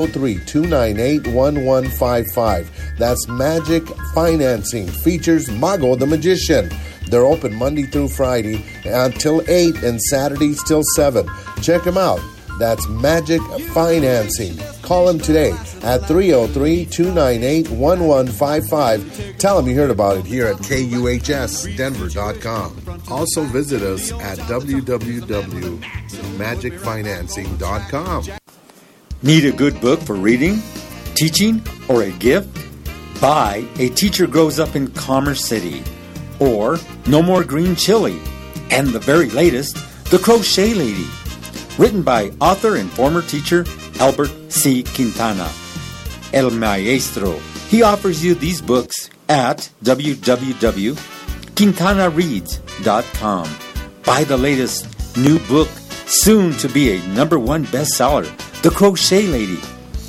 303-298-1155. That's Magic Financing. Features Mago the Magician. They're open Monday through Friday until 8 and Saturdays till 7. Check them out. That's Magic Financing. Call them today at 303-298-1155. Tell them you heard about it here at KUHSdenver.com. Also visit us at www.magicfinancing.com. Need a good book for reading, teaching, or a gift? Buy A Teacher Grows Up in Commerce City or No More Green Chili and the very latest, The Crochet Lady, written by author and former teacher Albert C. Quintana. El Maestro. He offers you these books at www.quintanareads.com. Buy the latest new book, soon to be a number one bestseller the Crochet Lady.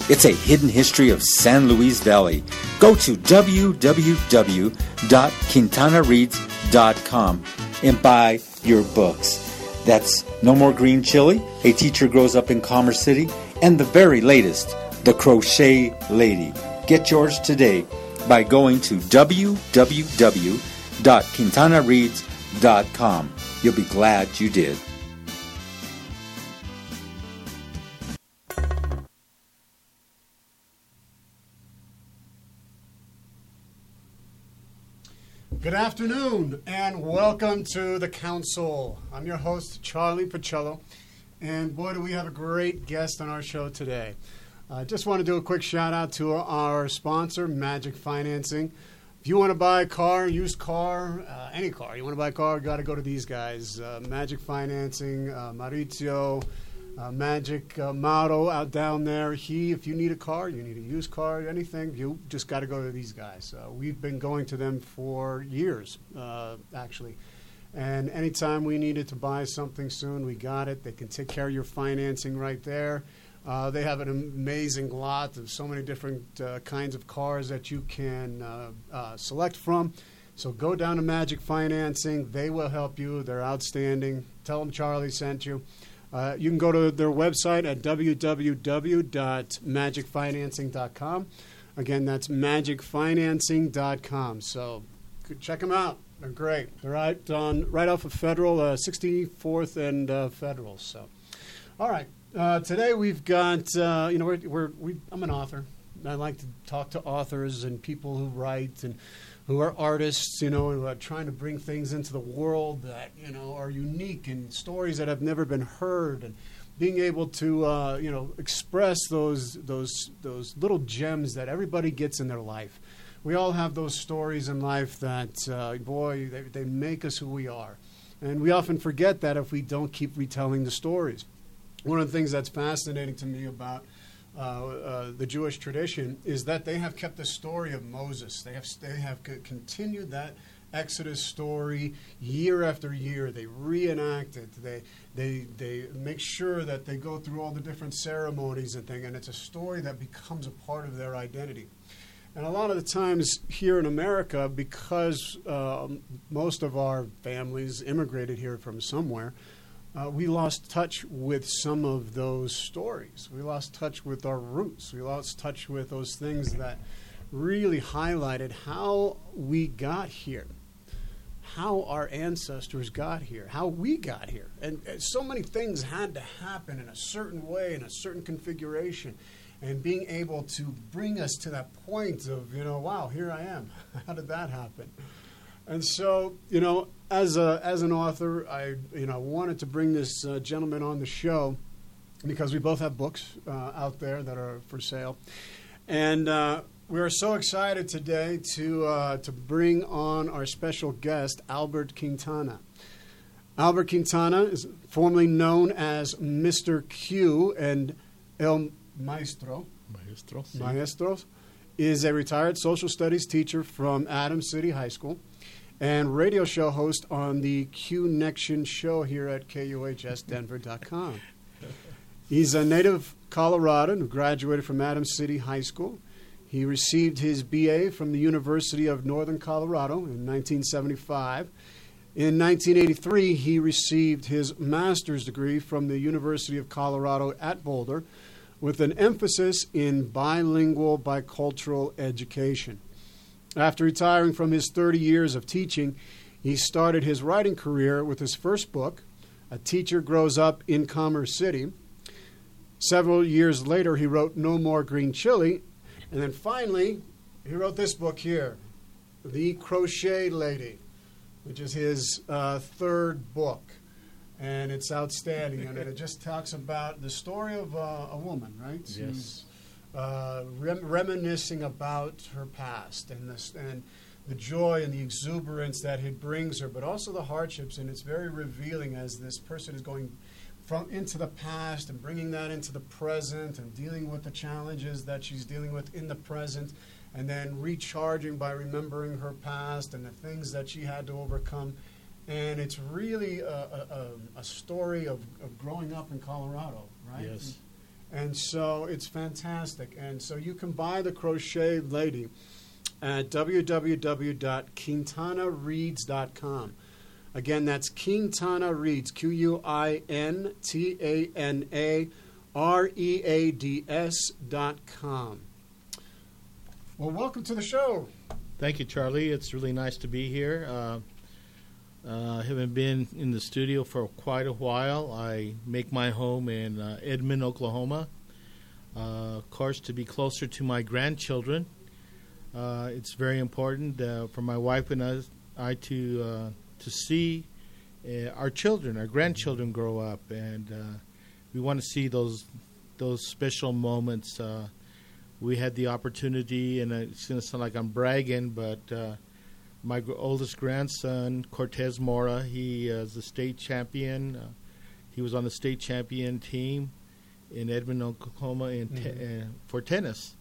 It's a hidden history of San Luis Valley. Go to www.quintanareads.com and buy your books. That's No More Green Chili, A Teacher Grows Up in Commerce City, and the very latest, The Crochet Lady. Get yours today by going to www.quintanareads.com. You'll be glad you did. Good afternoon and welcome to the council. I'm your host, Charlie Pacello, and boy, do we have a great guest on our show today. I uh, just want to do a quick shout out to our sponsor, Magic Financing. If you want to buy a car, used car, uh, any car, you want to buy a car, got to go to these guys uh, Magic Financing, uh, Maurizio uh, Magic uh, Mauro out down there. He, if you need a car, you need a used car, anything, you just got to go to these guys. Uh, we've been going to them for years, uh, actually. And anytime we needed to buy something soon, we got it. They can take care of your financing right there. Uh, they have an amazing lot of so many different uh, kinds of cars that you can select from. So go down to Magic Financing. They will help you. They're outstanding. Tell them Charlie sent you. Uh, you can go to their website at www.magicfinancing.com. Again, that's magicfinancing.com. So check them out. They're great. They're right on right off of Federal, uh, 64th and uh, Federal. So, all right. Uh, today we've got uh, you know we're, we're we, I'm an author. I like to talk to authors and people who write and who are artists, you know, who are trying to bring things into the world that you know are unique and stories that have never been heard, and being able to uh, you know express those those those little gems that everybody gets in their life. We all have those stories in life that uh, boy they, they make us who we are, and we often forget that if we don't keep retelling the stories. One of the things that's fascinating to me about uh, uh, the Jewish tradition is that they have kept the story of Moses. They have they have c- continued that Exodus story year after year. They reenact it. They they they make sure that they go through all the different ceremonies and things, and it's a story that becomes a part of their identity. And a lot of the times here in America, because uh, most of our families immigrated here from somewhere, uh, we lost touch with some of those stories. We lost touch with our roots. We lost touch with those things that really highlighted how we got here, how our ancestors got here, how we got here. And, and so many things had to happen in a certain way, in a certain configuration. And being able to bring us to that point of, you know, wow, here I am. how did that happen? And so, you know, as a as an author, I you know wanted to bring this uh, gentleman on the show because we both have books uh, out there that are for sale, and uh, we are so excited today to uh, to bring on our special guest Albert Quintana. Albert Quintana is formerly known as Mr. Q and El Maestro. Maestro. Sí. Maestros is a retired social studies teacher from Adams City High School and radio show host on the Connection show here at KUHSdenver.com. He's a native Coloradan who graduated from Adams City High School. He received his BA from the University of Northern Colorado in 1975. In 1983, he received his master's degree from the University of Colorado at Boulder with an emphasis in bilingual, bicultural education. After retiring from his 30 years of teaching, he started his writing career with his first book, A Teacher Grows Up in Commerce City. Several years later, he wrote No More Green Chili. And then finally, he wrote this book here, The Crochet Lady, which is his uh, third book. And it's outstanding. and it just talks about the story of uh, a woman, right? Yes. Uh, rem- reminiscing about her past and and the joy and the exuberance that it brings her, but also the hardships. And it's very revealing as this person is going from into the past and bringing that into the present and dealing with the challenges that she's dealing with in the present, and then recharging by remembering her past and the things that she had to overcome. And it's really a, a, a- a story of, of growing up in Colorado, right? Yes. And so it's fantastic. And so you can buy the Crochet Lady at www.quintanareads.com. Again, that's Quintana Reads, Q U I N T A N A R E A D S dot com. Well, welcome to the show. Thank you, Charlie. It's really nice to be here. Uh, uh, haven't been in the studio for quite a while. I make my home in uh, Edmond, Oklahoma. Uh, of course, to be closer to my grandchildren. Uh, it's very important for my wife and us, I to uh, to see uh, our children, our grandchildren grow up, and we want to see those those special moments. We had the opportunity, and it's going to sound like I'm bragging, but my oldest grandson, Cortez Mora, he is the state champion. Uh, he was on the state champion team in Edmond, Oklahoma, in te- Mhm. uh, for tennis.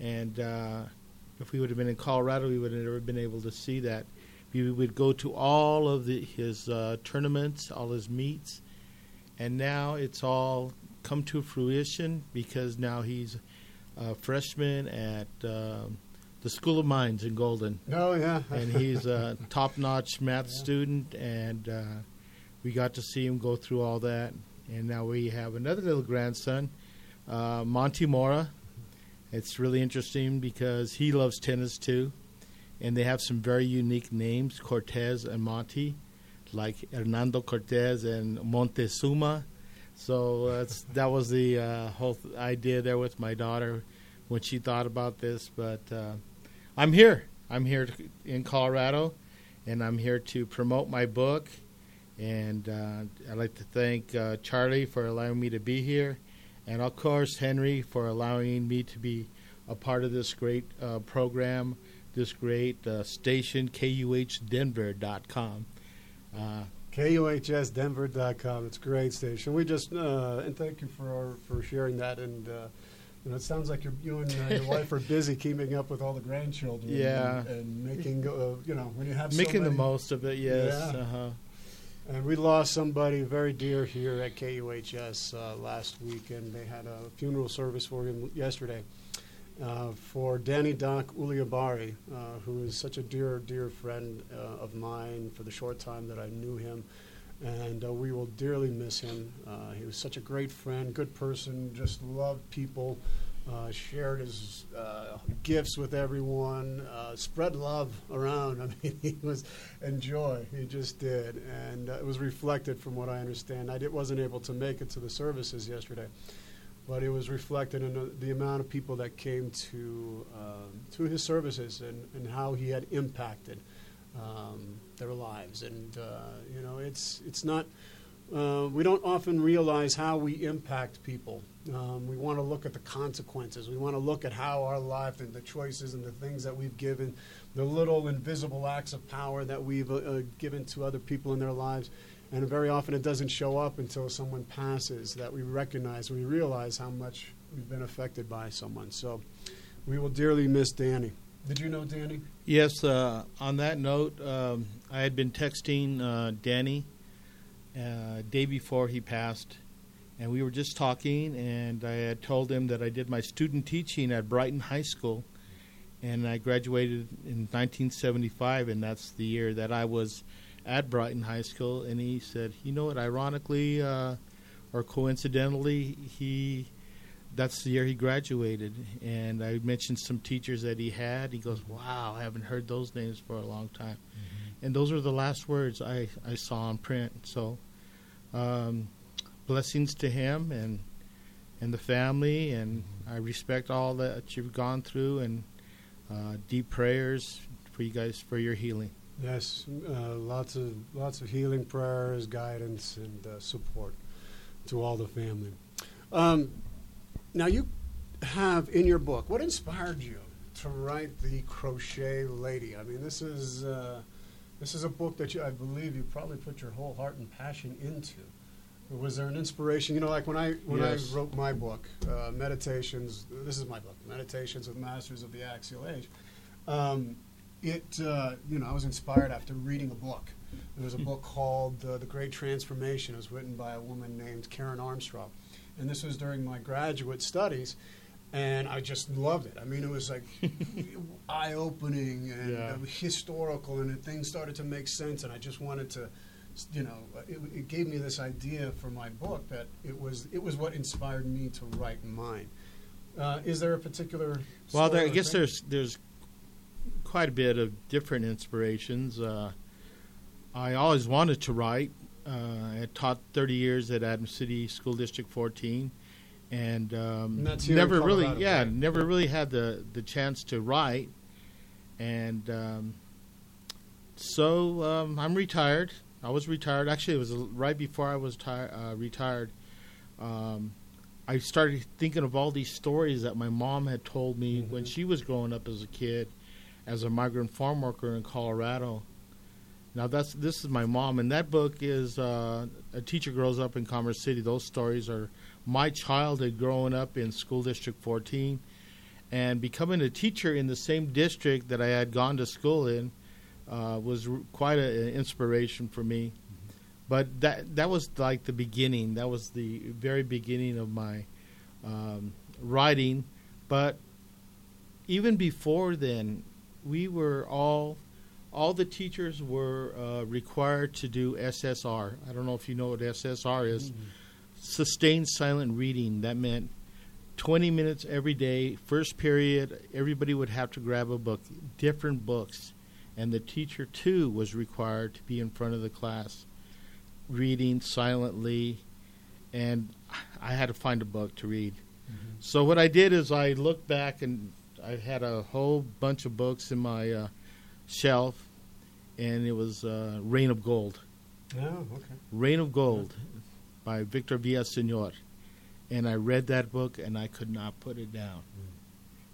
And uh, if we would have been in Colorado, we would have never been able to see that. We would go to all of the, his uh, tournaments, all his meets, and now it's all come to fruition because now he's a freshman at um, the School of Mines in Golden, Oh, yeah. and he's a top-notch math Yeah. student, and uh, we got to see him go through all that. And now we have another little grandson, uh, Monty Mora. It's really interesting because he loves tennis too, and they have some very unique names, Cortez and Monty, like Hernando Cortez and Montezuma. So that's, that was the uh, whole th- idea there with my daughter when she thought about this. But uh, I'm here. I'm here to, in Colorado, and I'm here to promote my book. And uh, I'd like to thank uh, Charlie for allowing me to be here, and of course Henry for allowing me to be a part of this great uh, program, this great uh, station, KUHDenver.com. Uh, KUHSDenver.com. It's a great station. We just uh, and thank you for for sharing that. And uh, you know, it sounds like you and uh, your wife are busy keeping up with all the grandchildren. Yeah. and, and making uh, you know when you have so making the most of it, yes. Yeah. Uh-huh. And we lost somebody very dear here at KUHS uh, last week, and they had a funeral service for him yesterday. Uh, for Danny Doc Ulibarri, uh, who is such a dear, dear friend uh, of mine for the short time that I knew him. And uh, we will dearly miss him. Uh, he was such a great friend, good person, just loved people, uh, shared his uh, gifts with everyone, uh, spread love around. I mean, he was and joy. He just did, and uh, it was reflected from what I understand. I did, wasn't able to make it to the services yesterday, but it was reflected in the, the amount of people that came to um, to his services and, and how he had impacted um, their lives. And uh, you know, it's it's not. Uh, we don't often realize how we impact people. Um, we want to look at the consequences. We want to look at how our life and the choices and the things that we've given, the little invisible acts of power that we've uh, given to other people in their lives. And very often it doesn't show up until someone passes that we recognize, we realize how much we've been affected by someone. So we will dearly miss Danny. Did you know Danny? Yes, uh, on that note, um, I had been texting uh, Danny uh, day before he passed, and we were just talking, and I had told him that I did my student teaching at Brighton High School, and I graduated in 1975, and that's the year that I was at Brighton High School. And he said, "You know what? Ironically, uh, or coincidentally, he." That's the year he graduated. And I mentioned some teachers that he had. He goes, "Wow, I haven't heard those names for a long time." Mm-hmm. And those are the last words I I saw in print. So, um, blessings to him and and the family, and I respect all that you've gone through, and uh, deep prayers for you guys for your healing. Yes, uh, lots of lots of healing prayers, guidance, and uh, support to all the family. Um, now, you have in your book what inspired you to write the Crochet Lady. I mean, this is uh, this is a book that you, I believe you probably put your whole heart and passion into. Was there an inspiration? You know, like when I when Yes. I wrote my book, uh, Meditations. This is my book, Meditations with Masters of the Axial Age. Um, it uh, you know I was inspired after reading a book. There was a book called uh, The Great Transformation. It was written by a woman named Karen Armstrong, and this was during my graduate studies. And I just loved it. I mean, it was like eye-opening and Yeah. uh, historical, and things started to make sense. And I just wanted to, you know, it, it gave me this idea for my book that it was it was what inspired me to write mine. Uh, is there a particular? Well, there, I guess thing? there's there's quite a bit of different inspirations. Uh, I always wanted to write. Uh, I taught 30 years at Adams City School District 14, and, um, And that's never really, yeah, right? never really had the the chance to write. And um, so um, I'm retired. I was retired. Actually, it was right before I was ti- uh, retired. Um, I started thinking of all these stories that my mom had told me when Mhm. she was growing up as a kid, as a migrant farm worker in Colorado. Now that's this is my mom, and that book is uh, a teacher grows up in Commerce City. Those stories are my childhood growing up in School District 14, and becoming a teacher in the same district that I had gone to school in uh, was r- quite an inspiration for me. But that that was like the beginning. That was the very beginning of my um, writing. But even before then, we were all all the teachers were uh, required to do SSR. I don't know if you know what SSR is. Sustained silent reading. That meant 20 minutes every day. First period, everybody would have to grab a book, different books, and the teacher too was required to be in front of the class, reading silently, and I had to find a book to read. So what I did is I looked back and I had a whole bunch of books in my uh, shelf, and it was uh, Rain of Gold. Oh, okay. Rain of Gold by Victor Villaseñor. And I read that book and I could not put it down.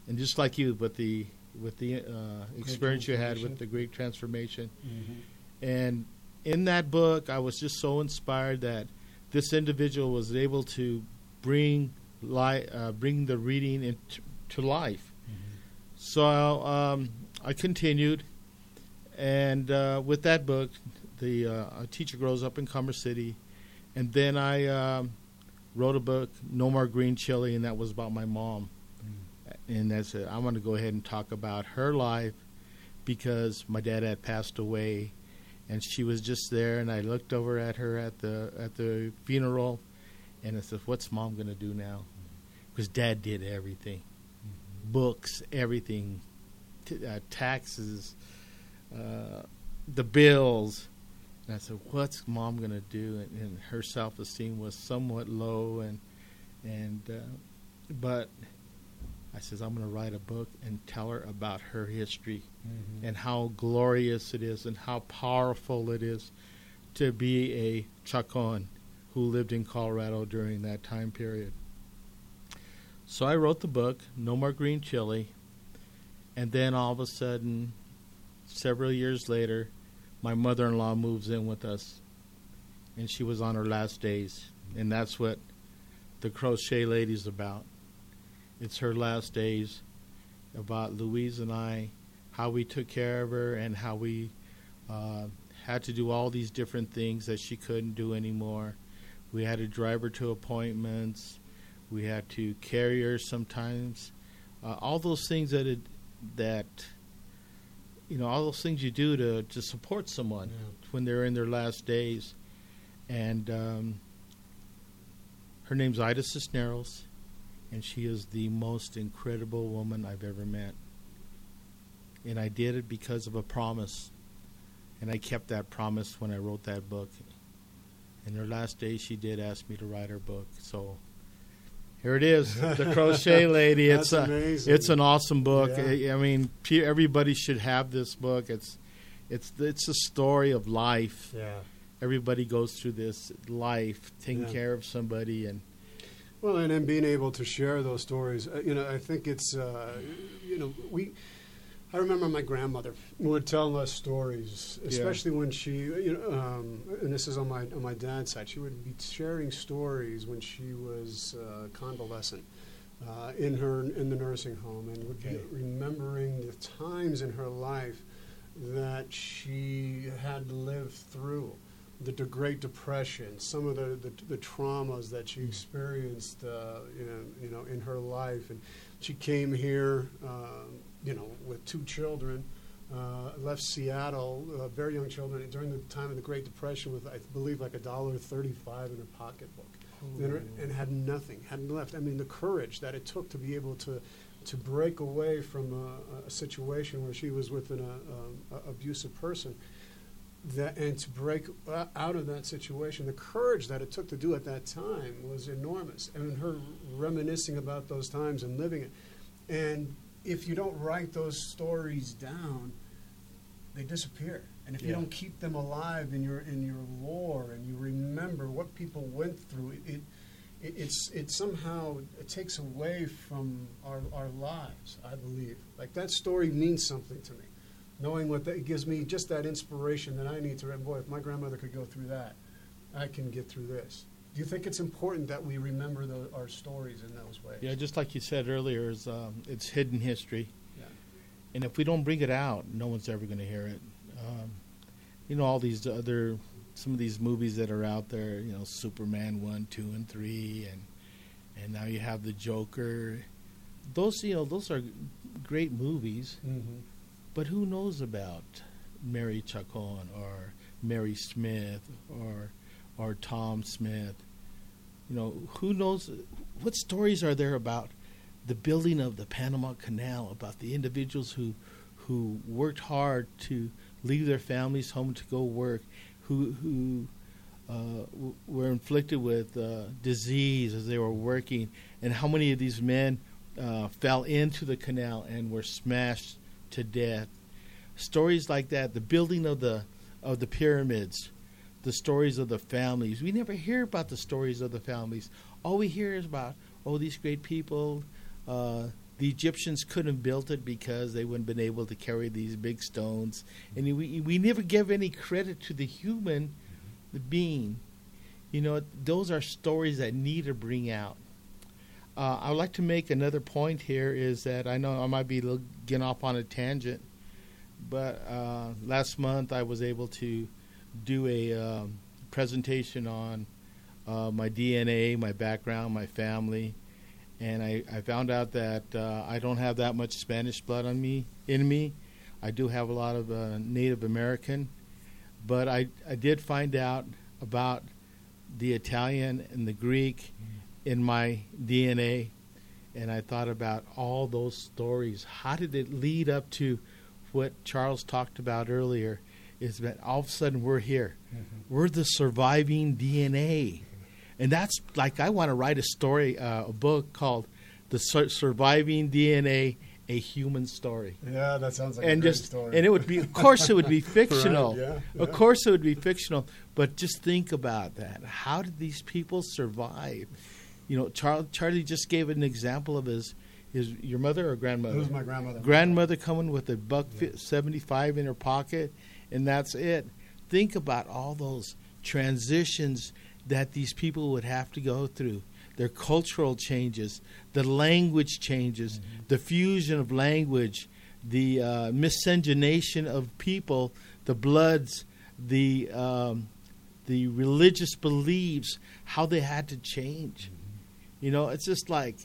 And just like you, with the with the uh, experience you had with the Great Transformation, Mm-hmm. and in that book, I was just so inspired that this individual was able to bring li- uh, bring the reading into to life. So um, I continued, and uh, with that book, the uh, a teacher grows up in Commerce City, and then I um, wrote a book, No More Green Chili, and that was about my mom. And that's it. I want to go ahead and talk about her life because my dad had passed away, and she was just there. And I looked over at her at the at the funeral, and I said, "What's mom going to do now?" Because dad did everything, books, everything, t- uh, taxes, uh, the bills. And I said, "What's mom going to do?" And, and her self esteem was somewhat low, and and uh, but I says, "I'm going to write a book and tell her about her history and how glorious it is and how powerful it is to be a Chacon who lived in Colorado during that time period." So I wrote the book, No More Green Chili, and then all of a sudden, several years later, my mother-in-law moves in with us, and she was on her last days, and that's what the Crochet Lady's about. It's her last days, about Louise and I, how we took care of her, and how we uh, had to do all these different things that she couldn't do anymore. We had to drive her to appointments. We had to carry her sometimes. Uh, all those things that it, that you know, all those things you do to to support someone Yeah. when they're in their last days. And um, her name's Ida Cisneros, and she is the most incredible woman I've ever met. And I did it because of a promise. And I kept that promise when I wrote that book. In her last days, she did ask me to write her book. So here it is, The Crochet Lady. It's a, amazing. it's an awesome book. Yeah. I I mean, everybody should have this book. It's it's it's a story of life. Yeah. Everybody goes through this life, taking Yeah. care of somebody, and Well, and then being able to share those stories, uh, you know, I think it's, uh, you know, we. I remember my grandmother would tell us stories, especially when she, you know, um, and this is on my on my dad's side. She would be sharing stories when she was uh, convalescent uh, in her in the nursing home, and would Okay. be remembering the times in her life that she had lived through the de- Great Depression, some of the, the, the traumas that she experienced, uh, you know, you know, in her life, and she came here, um, you know, with two children, uh, left Seattle, uh, very young children, during the time of the Great Depression, with I believe like a dollar thirty-five in her pocketbook, and, her- and had nothing, hadn't left. I mean, the courage that it took to be able to to break away from a, a situation where she was with an uh, uh, abusive person that and to break uh, out of that situation, the courage that it took to do at that time was enormous. And her reminiscing about those times and living it. And if you don't write those stories down, they disappear. And if you don't keep them alive in your in your lore and you remember what people went through, it, it it, it's it somehow it takes away from our, our lives. I believe like that story means something to me, knowing what that it gives me just that inspiration that I need to. Boy, if my grandmother could go through that, I can get through this. Do you think it's important that we remember the, our stories in those ways? yeah, just like you said earlier, is um, it's hidden history, Yeah. and if we don't bring it out, no one's ever going to hear it. Um, you know, all these other, some of these movies that are out there, you know, Superman one, two, and three, and and now you have the Joker. Those, you know, those are great movies, Mm-hmm. but who knows about Mary Chacon or Mary Smith or or Tom Smith? You know, who knows what stories are there about the building of the Panama Canal, about the individuals who who worked hard to leave their families home to go work, who who uh, were inflicted with uh, disease as they were working, and how many of these men uh, fell into the canal and were smashed to death. Stories like that, the building of the of the pyramids, the stories of the families. We never hear about the stories of the families. All we hear is about oh these great people. Uh, the Egyptians couldn't built it because they wouldn't been able to carry these big stones, and we we never give any credit to the human, the being. You know, those are stories that need to bring out. Uh, I would like to make another point here is that I know I might be getting off on a tangent, but uh, last month I was able to do a um, presentation on uh, my DNA, my background, my family, and I, I found out that uh, I don't have that much Spanish blood on me in me. I do have a lot of uh, Native American, but I I did find out about the Italian and the Greek in my DNA, and I thought about all those stories. How did it lead up to what Charles talked about earlier? Is that all of a sudden we're here, we're the surviving DNA, and that's like I want to write a story, uh, a book called "The Sur- Surviving DNA." A human story, Yeah, that sounds like and just story. and it would be, of course, it would be fictional. yeah, Of course, it would be fictional. But just think about that. How did these people survive? You know, Charlie, Charlie just gave an example of his his your mother or grandmother. It was my grandmother. grandmother coming with a buck fi- seventy five in her pocket, and that's it. Think about all those transitions that these people would have to go through. Their cultural changes, the language changes, the fusion of language, the uh, miscegenation of people, the bloods, the um, the religious beliefs, how they had to change. You know, it's just like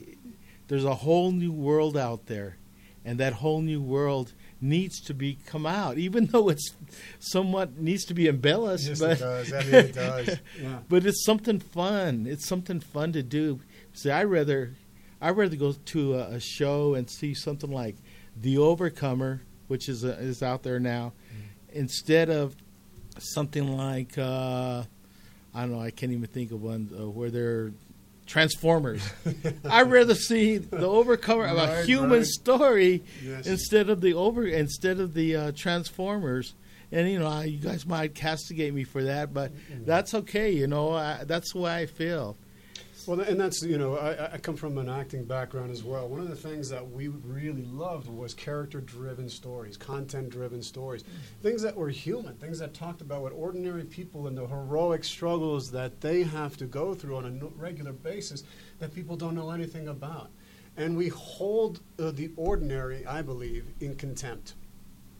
there's a whole new world out there, and that whole new world needs to be come out, even though it's somewhat needs to be embellished. Yes, but it does. I mean, it does. Yeah. but it's something fun. It's something fun to do. See, I rather, I'd rather go to a, a show and see something like The Overcomer, which is a, is out there now, instead of something like uh, I don't know. I can't even think of one uh, where they're Transformers. I'd rather see the Overcomer of a human right. story Yes. instead of the over instead of the uh, Transformers. And you know, I, you guys might castigate me for that, but that's okay. You know, I, that's the way I feel. Well, and that's you know, I, I come from an acting background as well. One of the things that we really loved was character-driven stories, content-driven stories, things that were human, things that talked about what ordinary people and the heroic struggles that they have to go through on a no- regular basis that people don't know anything about, and we hold uh, the ordinary, I believe, in contempt.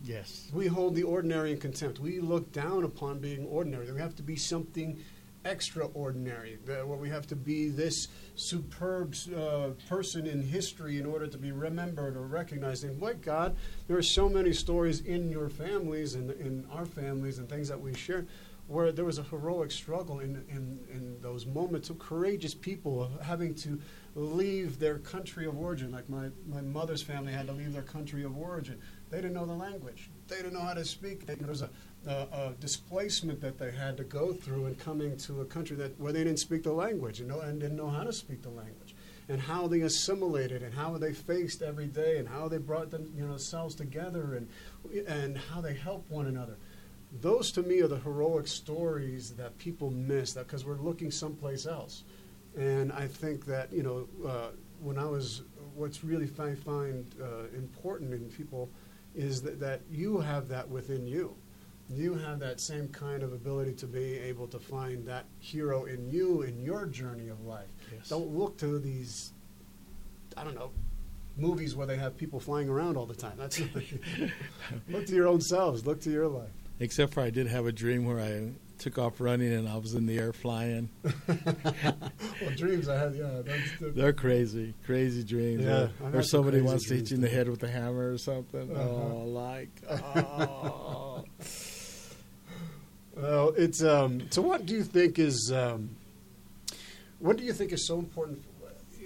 Yes. We hold the ordinary in contempt. We look down upon being ordinary. We have to be something extraordinary. Where we have to be this superb uh, person in history in order to be remembered or recognized. And what God, there are so many stories in your families and in our families and things that we share. Where there was a heroic struggle in, in, in those moments of courageous people of having to leave their country of origin. Like my, my mother's family had to leave their country of origin. They didn't know the language. They didn't know how to speak. There was a, a, a displacement that they had to go through in coming to a country that where they didn't speak the language and, know, and didn't know how to speak the language, and how they assimilated and how they faced every day and how they brought them, you know, themselves together and and how they helped one another. Those to me are the heroic stories that people miss because we're looking someplace else. And I think that you know uh, when I was what's really I find uh, important in people is that, that you have that within you. You have that same kind of ability to be able to find that hero in you in your journey of life. Yes. Don't look to these, I don't know, movies where they have people flying around all the time. That's look to your own selves. Look to your life. Except for I did have a dream where I took off running and I was in the air flying. Well, dreams I had, yeah. The, They're crazy, crazy dreams. Yeah, or, or somebody wants to hit you in the head with a hammer or something. Uh-huh. Oh, like, oh. Well, it's um, so. What do you think is um, what do you think is so important?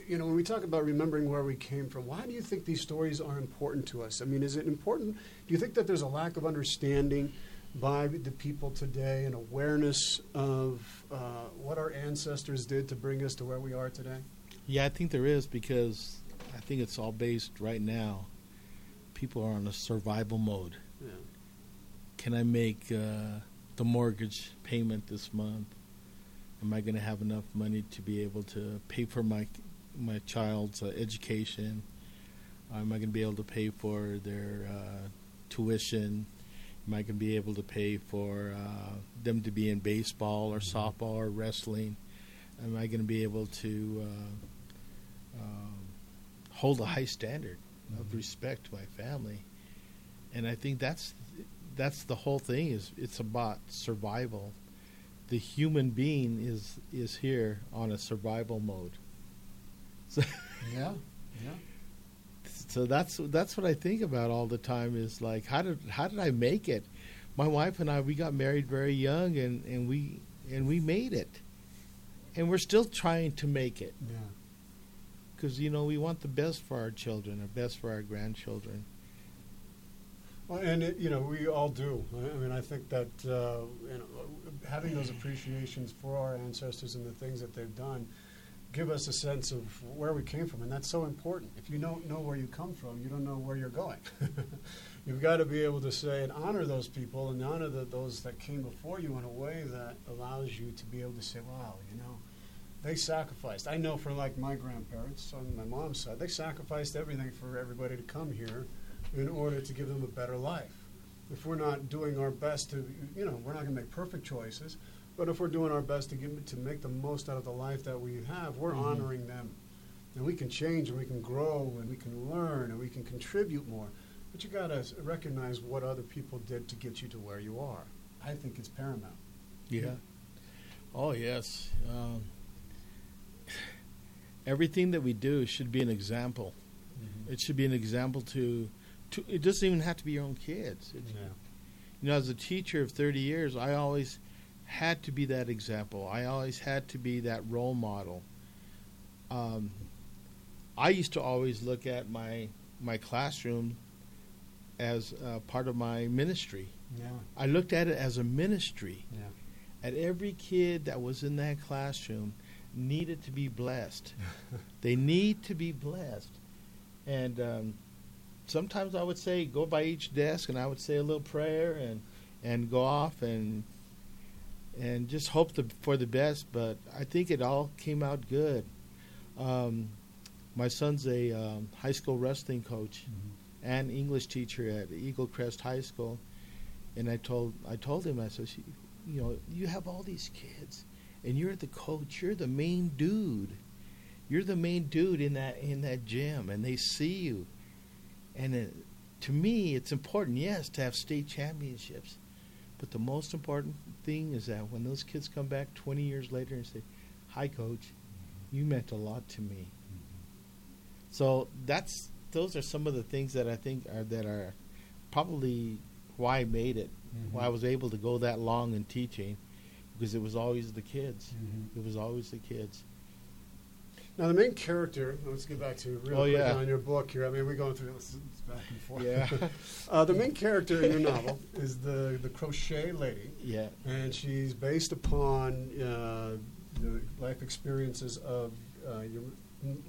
You know, when we talk about remembering where we came from, why do you think these stories are important to us? I mean, is it important? Do you think that there's a lack of understanding by the people today and awareness of uh, what our ancestors did to bring us to where we are today? yeah, I think there is because I think it's all based right now. People are on a survival mode. Yeah. Can I make uh, the mortgage payment this month? Am I going to have enough money to be able to pay for my my child's uh, education? Am I going to be able to pay for their uh, tuition? Am I going to be able to pay for uh, them to be in baseball or softball or wrestling? Am I going to be able to uh, um, hold a high standard of respect to my family? And I think that's that's the whole thing is it's about survival. The human being is is here on a survival mode. So, Yeah. Yeah. so that's that's what I think about all the time is like how did how did I make it? My wife and I we got married very young and, and we and we made it. And we're still trying to make it Yeah. because you know we want the best for our children, the best for our grandchildren. Well, and it, you know, we all do. I mean, I think that uh, you know, having those appreciations for our ancestors and the things that they've done give us a sense of where we came from, and that's so important. If you don't know where you come from, you don't know where you're going. You've got to be able to say and honor those people and honor the, those that came before you in a way that allows you to be able to say, "Wow, you know." They sacrificed. I know for like my grandparents on my mom's side, they sacrificed everything for everybody to come here in order to give them a better life. If we're not doing our best to, you know, we're not going to make perfect choices, but if we're doing our best to give, to make the most out of the life that we have, we're Mhm. honoring them. And we can change and we can grow and we can learn and we can contribute more. But you got to recognize what other people did to get you to where you are. I think it's paramount. Yeah. Oh yes. Um, everything that we do should be an example. It should be an example to, to. It doesn't even have to be your own kids. It- Yeah. You know, as a teacher of thirty years, I always had to be that example. I always had to be that role model. Um, I used to always look at my my classroom as uh, part of my ministry. Yeah. I looked at it as a ministry. Yeah. At every kid that was in that classroom needed to be blessed. they need to be blessed. And um, sometimes I would say go by each desk and I would say a little prayer and and go off and and just hope the, for the best. But I think it all came out good. Um, my son's a um, high school wrestling coach and English teacher at Eaglecrest High School, and I told I told him I said, you know, you have all these kids, and you're the coach. You're the main dude. You're the main dude in that in that gym, and they see you. And it, to me, it's important, yes, to have state championships, but the most important thing is that when those kids come back 20 years later and say, "Hi, coach, you meant a lot to me." So that's those are some of the things that I think are that are probably why I made it, why I was able to go that long in teaching, because it was always the kids. Mhm. It was always the kids. Now the main character. Let's get back to real Oh, quick yeah. on your book here. I mean, we're going through this back and forth. Yeah. uh, the main character in your novel is the the crochet lady, Yeah, and she's based upon uh, the life experiences of uh, your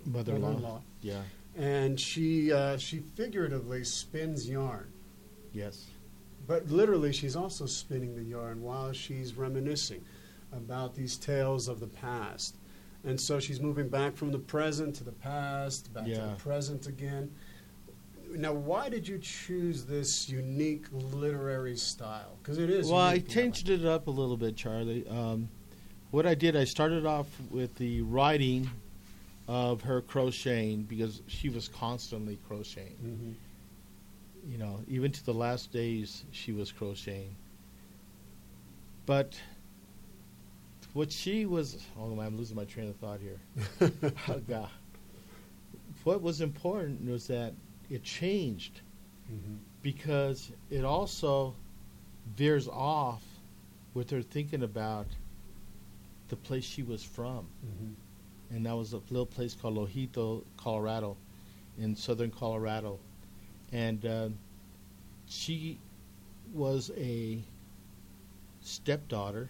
Mother-in-law. mother-in-law. yeah, And she uh, she figuratively spins yarn, yes, but literally she's also spinning the yarn while she's reminiscing about these tales of the past. And so she's moving back from the present to the past, back to the present again. Now, why did you choose this unique literary style? Because it is. Well, I changed it up a little bit, Charlie. Um, what I did, I started off with the writing of her crocheting because she was constantly crocheting. Mhm. You know, even to the last days, she was crocheting. But what she was, oh, I'm losing my train of thought here. oh, God. What was important was that it changed Mhm. because it also veers off with her thinking about the place she was from. Mhm. And that was a little place called Lojito, Colorado, in southern Colorado. And uh, she was a stepdaughter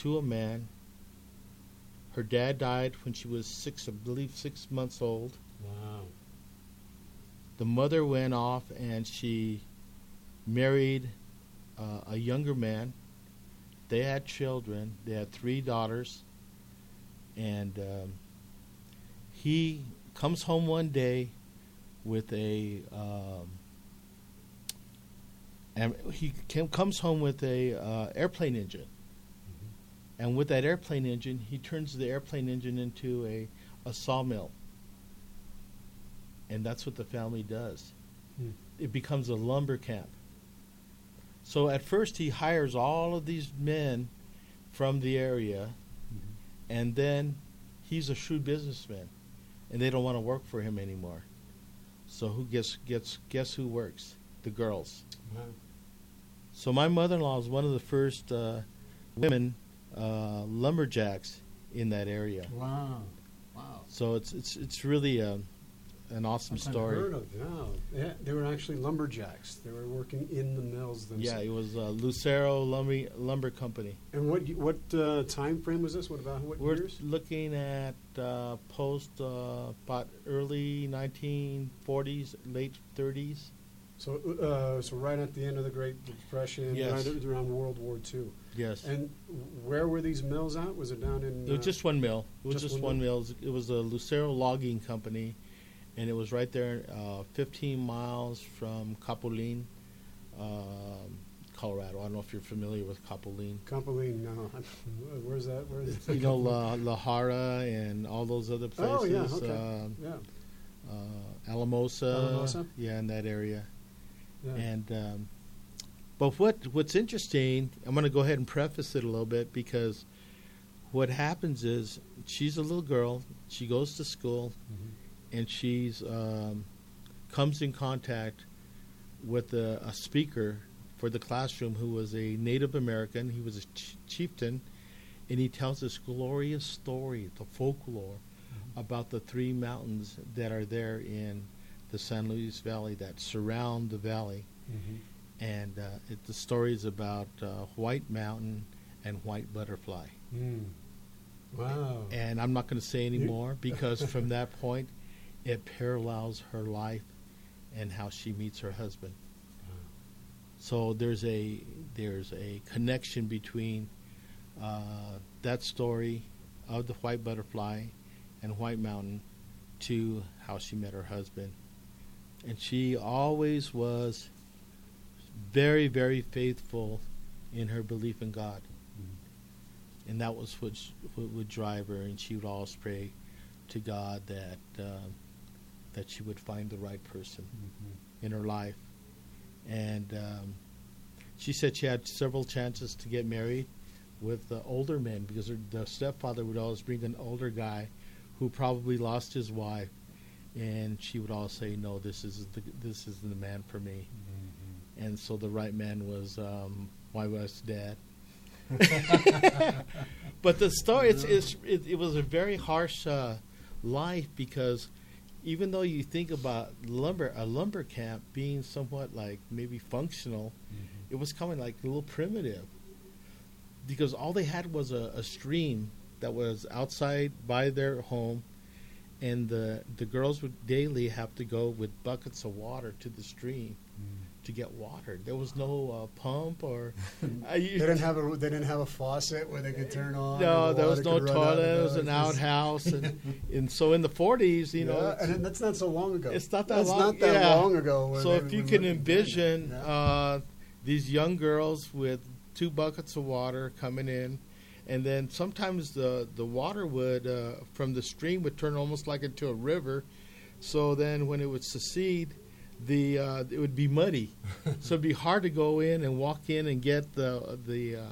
to a man. Her dad died when she was six, I believe, six months old Wow. the mother went off and she married uh, a younger man. They had children. They had three daughters, and um, he comes home one day with a. Um, and he came, comes home with a uh, airplane engine, and with that airplane engine, he turns the airplane engine into a, a sawmill and that's what the family does. Hmm. It becomes a lumber camp. So at first he hires all of these men from the area, and then he's a shrewd businessman, and they don't want to work for him anymore. So who gets gets guess who works? The girls. Wow. So my mother-in-law is one of the first uh, women uh, lumberjacks in that area. Wow. Wow. So it's it's it's really a, an awesome I've story. heard of yeah. yeah. They were actually lumberjacks. They were working in the mills Themselves. Yeah, it was uh, Lucero Lumber Lumber Company. And what what uh, time frame was this? What about what We're years? looking at uh, post uh, about early 1940s, late 30s. So uh, so right at the end of the Great Depression, Yes. right around World War II. Yes, And where were these mills at? Was it down in? it was uh, just one mill. It was just just, one one mill. It was- It was a Lucero Logging Company, and it was right there, uh, 15 miles from Capulin, um, Colorado. I don't know if you're familiar with Capulin. Campoline. No, where's that? Where is? You know La, La Jara and all those other places. Oh yeah. Okay. um, yeah. uh, Alamosa, Alamosa? yeah, in that area. Yeah. And um, but what what's interesting, I'm going to go ahead and preface it a little bit because what happens is she's a little girl. She goes to school Mhm. and she's um, comes in contact with a, a speaker for the classroom who was a Native American. He was a ch- chieftain, and he tells this glorious story, the folklore about the three mountains that are there in the San Luis Valley that surround the valley. Mm-hmm. And uh, it, the story is about uh, White Mountain and White Butterfly. Mm. Wow. And I'm not going to say any You- more because from that point, it parallels her life and how she meets her husband. So there's a there's a connection between uh, that story of the white butterfly and White Mountain to how she met her husband, and she always was very very faithful in her belief in God, and that was what, what would drive her, and she would always pray to God that um that she would find the right person Mhm. in her life. And um, she said she had several chances to get married with uh, older men because her, the stepfather would always bring an older guy who probably lost his wife, and she would always say, "No, this is the this is the man for me." Mhm. And so the right man was um, my wife's dad. but the story, it's, it's, it, it was a very harsh uh, life because even though you think about lumber, a lumber camp being somewhat like maybe functional, it was kind of like a little primitive because all they had was a, a stream that was outside by their home, and the the girls would daily have to go with buckets of water to the stream to get watered. There was no uh, pump or uh, They didn't have a they didn't have a faucet where they could turn on. no, the there was no toilet. It was an outhouse, and, and so in the forties, you know, and that's not so long ago. It's not that That's long- not that yeah. long ago. So if you can envision Yeah. uh, these young girls with two buckets of water coming in, and then sometimes the the water would uh, from the stream would turn almost like into a river. So then when it would secede, the uh, it would be muddy. so it'd be hard to go in and walk in and get the the uh,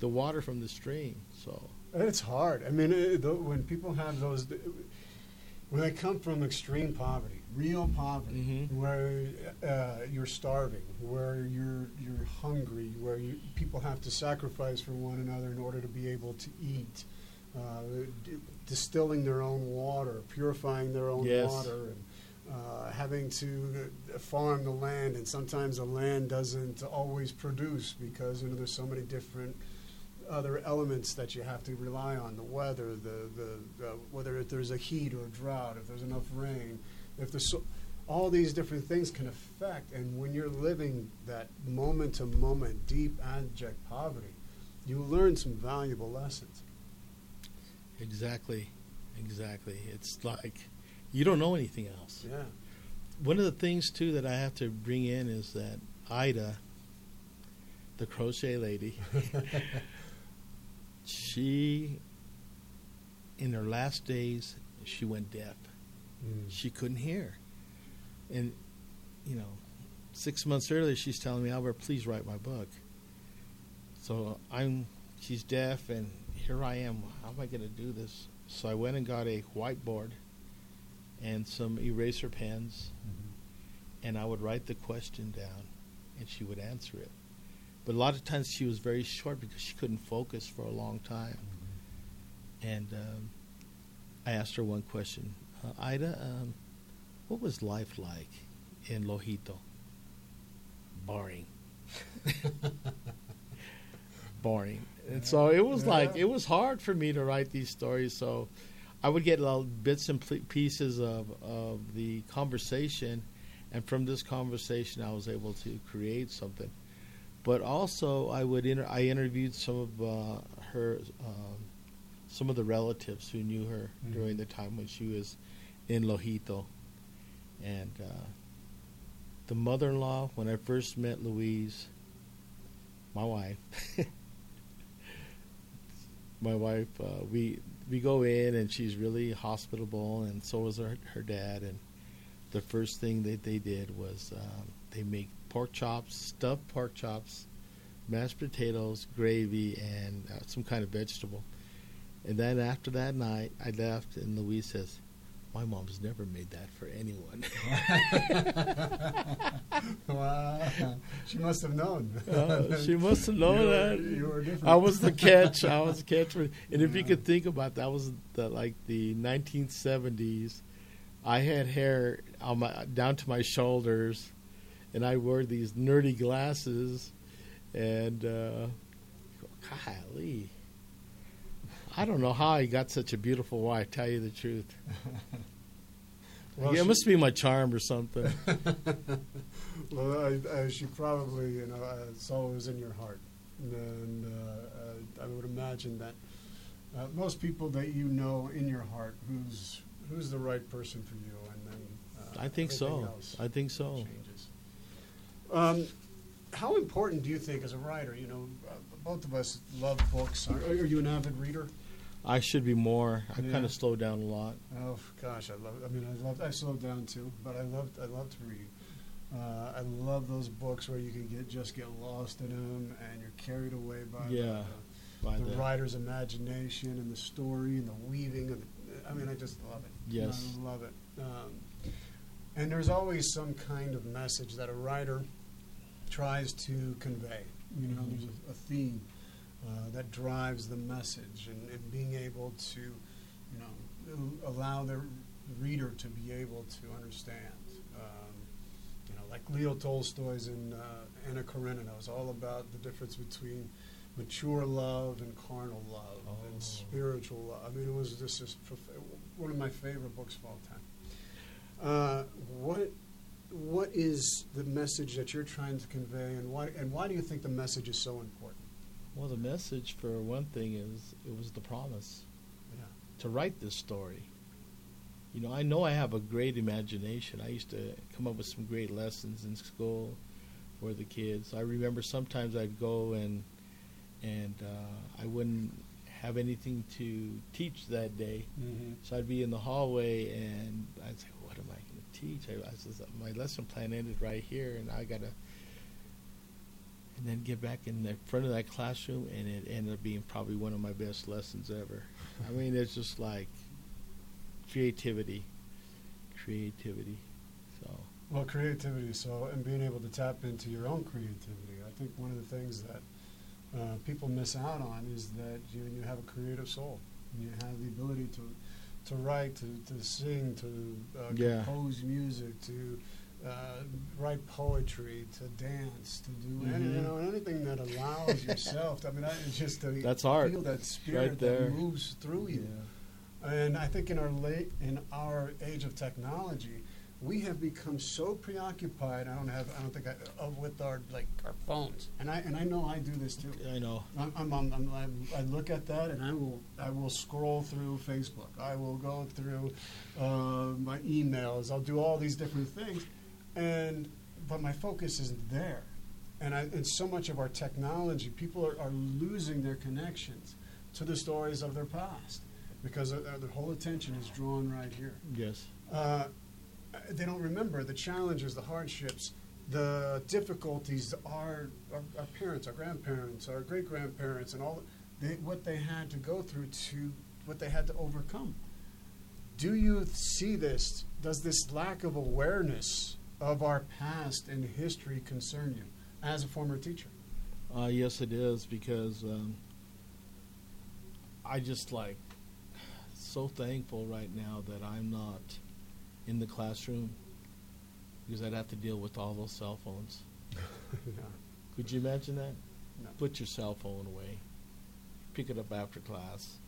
the water from the stream. So it's hard. I mean, it, the, when people have those, when they come from extreme poverty, real poverty, Mhm. where uh, you're starving, where you're you're hungry, where you, people have to sacrifice for one another in order to be able to eat, uh, d- distilling their own water, purifying their own Yes. water, and uh, having to farm the land, and sometimes the land doesn't always produce because you know there's so many different other elements that you have to rely on. The weather the, the, the whether if there's a heat or drought if there's enough rain if there's so, all these different things can affect. And when you're living that moment to moment deep abject poverty you learn some valuable lessons. Exactly, exactly, it's like you don't know anything else. yeah One of the things too that I have to bring in is that Ida, the crochet lady, she, in her last days, she went deaf. Mm. She couldn't hear, and you know, six months earlier, she's telling me, Albert, please write my book. So I'm, she's deaf, and here I am. How am I going to do this? So I went and got a whiteboard and some eraser pens and I would write the question down, and she would answer it. But a lot of times she was very short because she couldn't focus for a long time. And um, I asked her one question, uh, Ida, um, what was life like in Lojito? Boring. Boring. And so it was like it was hard for me to write these stories. So I would get little bits and pieces of, of the conversation, and from this conversation, I was able to create something. But also, I would inter- I interviewed some of uh, her, um, some of the relatives who knew her Mhm. during the time when she was in Lojito, and uh, the mother-in-law. When I first met Louise, my wife, my wife, uh, we we go in and she's really hospitable, and so was her her dad. And the first thing that they did was um, they make pork chops, stuffed pork chops, mashed potatoes, gravy, and uh, some kind of vegetable. And then after that night, I left, and Louise says, "My mom's never made that for anyone." wow. She must have known. Uh, she must have known You were- that. you were different. I was the catch. I was the catch. And if you could think about that, was the, like the 1970s. I had hair on my down to my shoulders, and I wore these nerdy glasses, and uh, golly, I don't know how I got such a beautiful wife. Tell you the truth, Well, yeah, it she- must be my charm or something. well, I, I, she probably, you know, it's saw what was in your heart, and uh, uh, I would imagine that uh, most people that you know in your heart, who's who's the right person for you, and then uh, I think so. I think so. changes. Um, how important do you think, as a writer, you know, uh, both of us love books. Are, are you an avid reader? I should be more. I Yeah. kind of slowed down a lot. Oh gosh, I love. I mean, I love. I slowed down too, but I love. I love to read. Uh, I love those books where you can get just get lost in them, and you're carried away by Yeah, the, by the, writer's imagination and the story and the weaving. And the, I mean, I just love it. Yes. I love it. Um, and there's always some kind of message that a writer tries to convey. You know, there's a, a theme uh, that drives the message, and, and being able to, you know, allow the reader to be able to understand. Um, you know, like Leo Tolstoy's in uh, Anna Karenina is all about the difference between mature love and carnal love Oh. and spiritual love. I mean, it was just, just prof- one of my favorite books of all time. Uh, what what is the message that you're trying to convey, and why and why do you think the message is so important? Well, the message for one thing is it was the promise Yeah. to write this story. You know, I know I have a great imagination. I used to come up with some great lessons in school for the kids. I remember sometimes I'd go and and uh, I wouldn't have anything to teach that day, Mm-hmm. so I'd be in the hallway and I'd say, "What am I going to teach?" I, I says, "My lesson plan ended right here, and I got to." And then get back in the front of that classroom, and it ended up being probably one of my best lessons ever. I mean, it's just like creativity, creativity. So Well, creativity. So, and being able to tap into your own creativity. I think one of the things that uh, people miss out on is that you you have a creative soul. You have the ability to to write, to, to sing, to uh, Yeah. compose music, to uh, write poetry, to dance, to do any, you know anything that allows yourself. I mean, I- it's just to That's feel that spirit right that moves through you. And I think in our late in our age of technology, we have become so preoccupied. I don't have. I don't think I, of with our like our phones. And I and I know I do this too. I know. I'm, I'm, I'm, I'm, I'm- I look at that and I will I will scroll through Facebook. I will go through uh, my emails. I'll do all these different things, and but my focus isn't there. And I, and so much of our technology, people are, are losing their connections to the stories of their past because uh, their whole attention is drawn right here Yes. uh, they don't remember the challenges, the hardships, the difficulties our, our, our parents, our grandparents, our great grandparents, and all they, what they had to go through to what they had to overcome. Do you see this? Does this lack of awareness of our past and history concern you as a former teacher? Uh, yes, it is because um, I just like so thankful right now that I'm not in the classroom because I'd have to deal with all those cell phones. Could you imagine that? No. Put your cell phone away. Pick it up after class.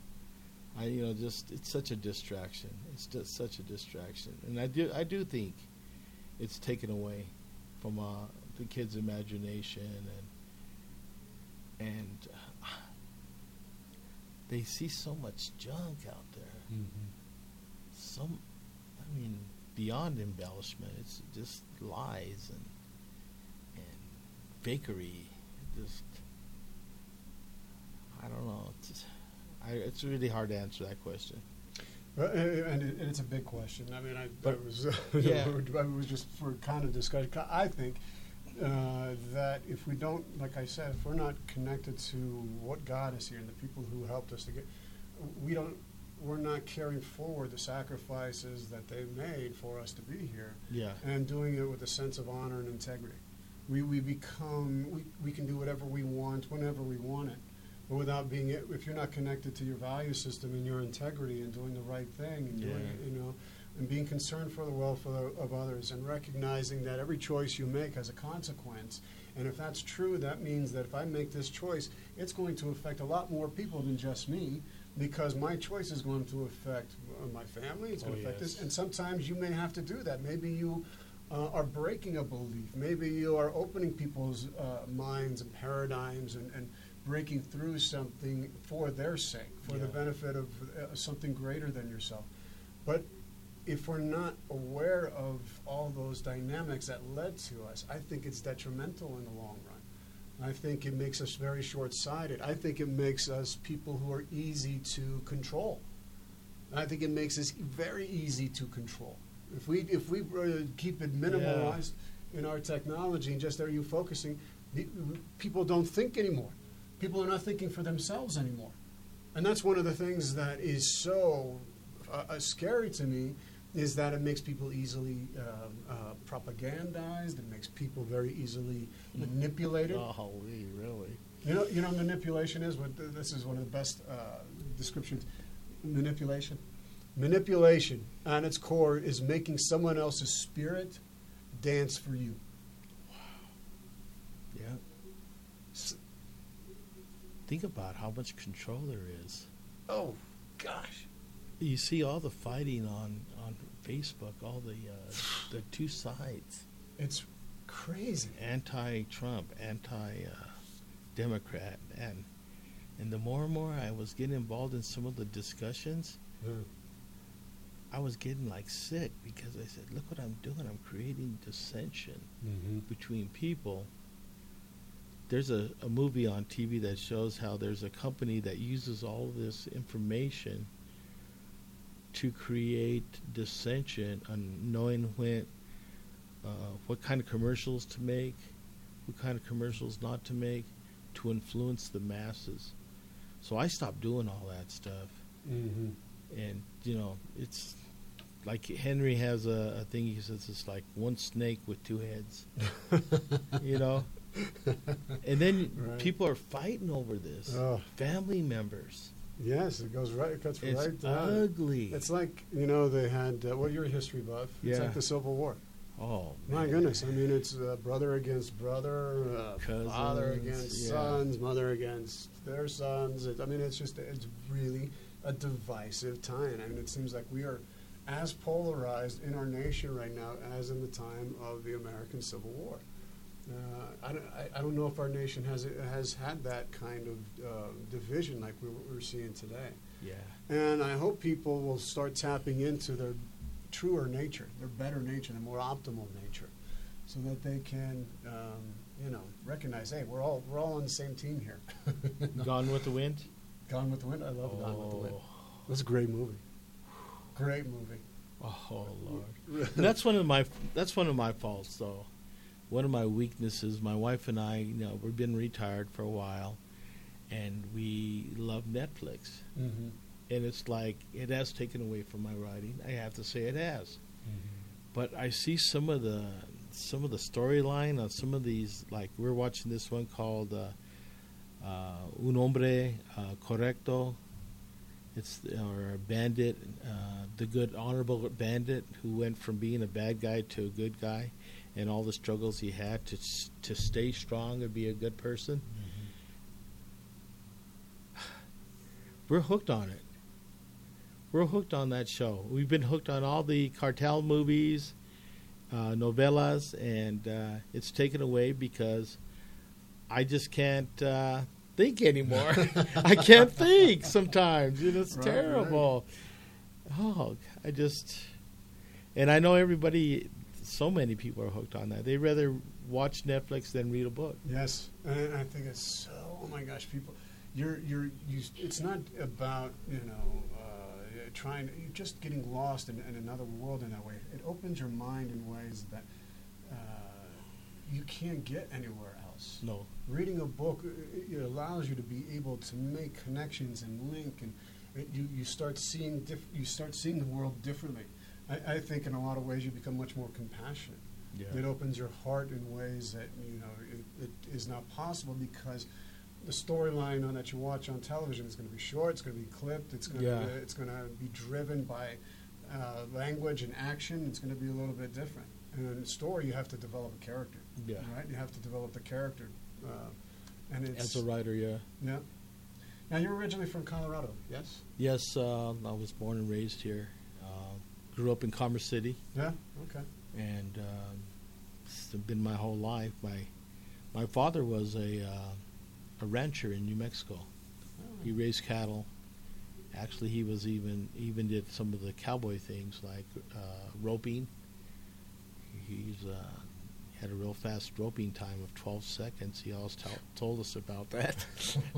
I, you know, just it's such a distraction. It's just such a distraction, and I do, I do think it's taken away from uh, the kids' imagination and and uh, they see so much junk out there. Some, I mean, beyond embellishment, it's just lies and and fakery. Just, I don't know. It's, I, it's really hard to answer that question. Well, and and it- and it's a big question. I mean, I, But- was yeah. it was just for kind of discussion. I think uh, that if we don't, like I said, if we're not connected to what God is here and the people who helped us to get, we don't we're not carrying forward the sacrifices that they made for us to be here Yeah. and doing it with a sense of honor and integrity. We, we become, we, we can do whatever we want whenever we want it. But without being, if you're not connected to your value system and your integrity and doing the right thing and doing it, you know, and being concerned for the welfare of others and recognizing that every choice you make has a consequence. And if that's true, that means that if I make this choice, it's going to affect a lot more people than just me because my choice is going to affect my family. It's going Oh, to affect yes. this. And sometimes you may have to do that. Maybe you uh, are breaking a belief. Maybe you are opening people's uh, minds and paradigms and, and breaking through something for their sake, for the benefit of uh, something greater than yourself. But if we're not aware of all those dynamics that led to us, I think it's detrimental in the long run. I think it makes us very short sighted. I think it makes us people who are easy to control. I think it makes us very easy to control. If we if we uh, keep it minimalized in our technology and just are you focusing, people don't think anymore. People are not thinking for themselves anymore, and that's one of the things that is so uh, uh, scary to me. Is that it makes people easily um, uh, propagandized? It makes people very easily manipulated. Oh, we really. You know, you know, manipulation is. What this is one of the best uh, descriptions. Manipulation. Manipulation, at its core, is making someone else's spirit dance for you. Yeah. S- Think about how much control there is. Oh, gosh. You see all the fighting on on Facebook, all the uh, the two sides, It's crazy. anti-Trump, anti-Democrat, and and the more and more I was getting involved in some of the discussions, I was getting like sick because I said, "Look what I'm doing! I'm creating dissension Mm-hmm. between people." There's a, a movie on TV that shows how there's a company that uses all this information to create dissension on knowing when, uh, what kind of commercials to make, what kind of commercials not to make, to influence the masses. So I stopped doing all that stuff, Mm-hmm. and you know, it's like Henry has a, a thing. He says it's like one snake with two heads. you know, and then Right. people are fighting over this. Oh, Family members. yes, it goes right. It cuts It's right down. ugly. It's like you know they had. Uh, well, you're a history buff. It's Yeah. like the Civil War. oh My man. goodness, I mean, it's uh, brother against brother, uh, father against yeah. sons, mother against their sons. It, I mean, it's just, it's really a divisive time. I mean, it seems like we are as polarized in our nation right now as in the time of the American Civil War. Uh, I, don't, I, I don't know if our nation has has had that kind of uh, division like we, we're seeing today. Yeah. And I hope people will start tapping into their truer nature, their better nature, their more optimal nature, so that they can, um, you know, recognize, hey, we're all we're all on the same team here. Gone with the Wind. Gone with the Wind. I love Gone with the Wind. Oh. That's a great movie. Great movie. Oh Lord, that's one of my that's one of my faults though. One of my weaknesses. My wife and I, you know, we've been retired for a while, and we love Netflix. mm-hmm. And it's like it has taken away from my writing. I have to say it has. But I see some of the some of the storyline on some of these. Like we're watching this one called uh, uh, Un Hombre uh, Correcto. It's or a bandit, uh, the good honorable bandit who went from being a bad guy to a good guy, and all the struggles he had to to stay strong and be a good person. We're hooked on it. We're hooked on that show. We've been hooked on all the cartel movies, uh, novellas, and uh, it's taken away because I just can't uh, think anymore. I can't think sometimes. You know, it's Right, terrible. Oh, I just, and I know everybody. So many people are hooked on that. They rather watch Netflix than read a book. Yes, and I think it's so. Oh my gosh, people, you're you're you. It's not about you know uh, trying. You're just getting lost in, in another world in that way. It opens your mind in ways that uh, you can't get anywhere else. No, Reading a book uh, it allows you to be able to make connections and link and It, you you start seeing diff- you start seeing the world differently. I, I think in a lot of ways you become much more compassionate. Yeah. It opens your heart in ways that you know it, it is not possible because the storyline on that you watch on television is going to be short. It's going to be clipped. It's going Yeah. to it's going to be driven by uh, language and action. It's going to be a little bit different. And in a story, you have to develop a character. Yeah. Right. You have to develop the character. Uh, and it's As a writer, yeah. yeah. Now you're originally from Colorado, yes? Yes, uh, I was born and raised here. Grew up in Commerce City, Yeah. Okay. and um, it's been my whole life. My my father was a uh, a rancher in New Mexico. He raised cattle. Actually, he was even even did some of the cowboy things like uh, roping. He's uh, had a real fast roping time of 12 seconds. He always tell, told us about that.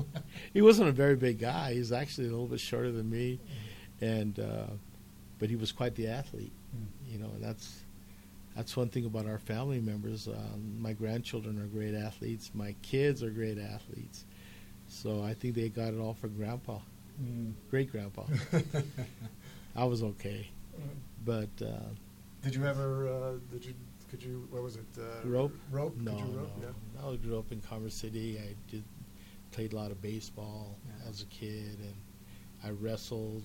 he wasn't a very big guy. He's actually a little bit shorter than me, and uh, but he was quite the athlete. You know, and that's that's one thing about our family members. Um, my grandchildren are great athletes. My kids are great athletes. So I think they got it all from Grandpa, Mm. great Grandpa. I was okay, but uh, Did you ever? Uh, did you? Could you? What was it? Uh, Rope? Rope. no, Could you no. Yeah. I grew up in Commerce City. I did played a lot of baseball Yeah. as a kid, and I wrestled.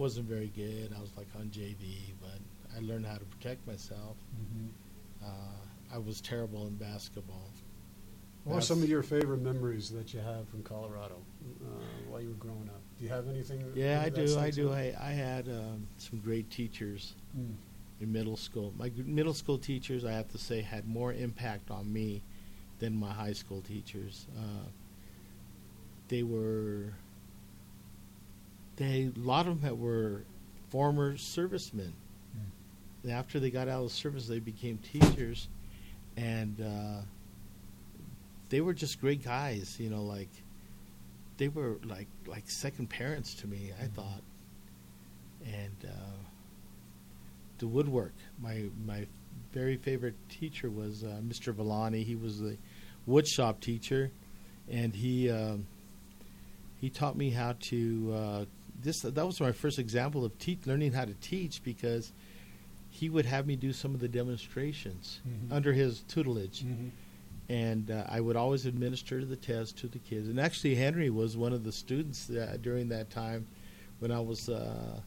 Wasn't very good. I was like on JV, but I learned how to protect myself. Mm-hmm. Uh, I was terrible in basketball. What are some of your favorite memories that you have from Colorado uh, while you were growing up? Do you have anything? Yeah, I do. I do. I, I had um, some great teachers Mm. in middle school. My g- middle school teachers, I have to say, had more impact on me than my high school teachers. Uh, they were, they a lot of them were former servicemen. And after they got out of the service, they became teachers, and uh, they were just great guys. You know, like they were like like second parents to me. I thought, and uh, the woodwork. My my very favorite teacher was uh, Mr. Villani. He was the woodshop teacher, and he um, he taught me how to. This that was my first example of te- learning how to teach because he would have me do some of the demonstrations Mhm. under his tutelage Mm-hmm. and uh, I would always administer the test to the kids. And actually, Henry was one of the students that, during that time when I was uh,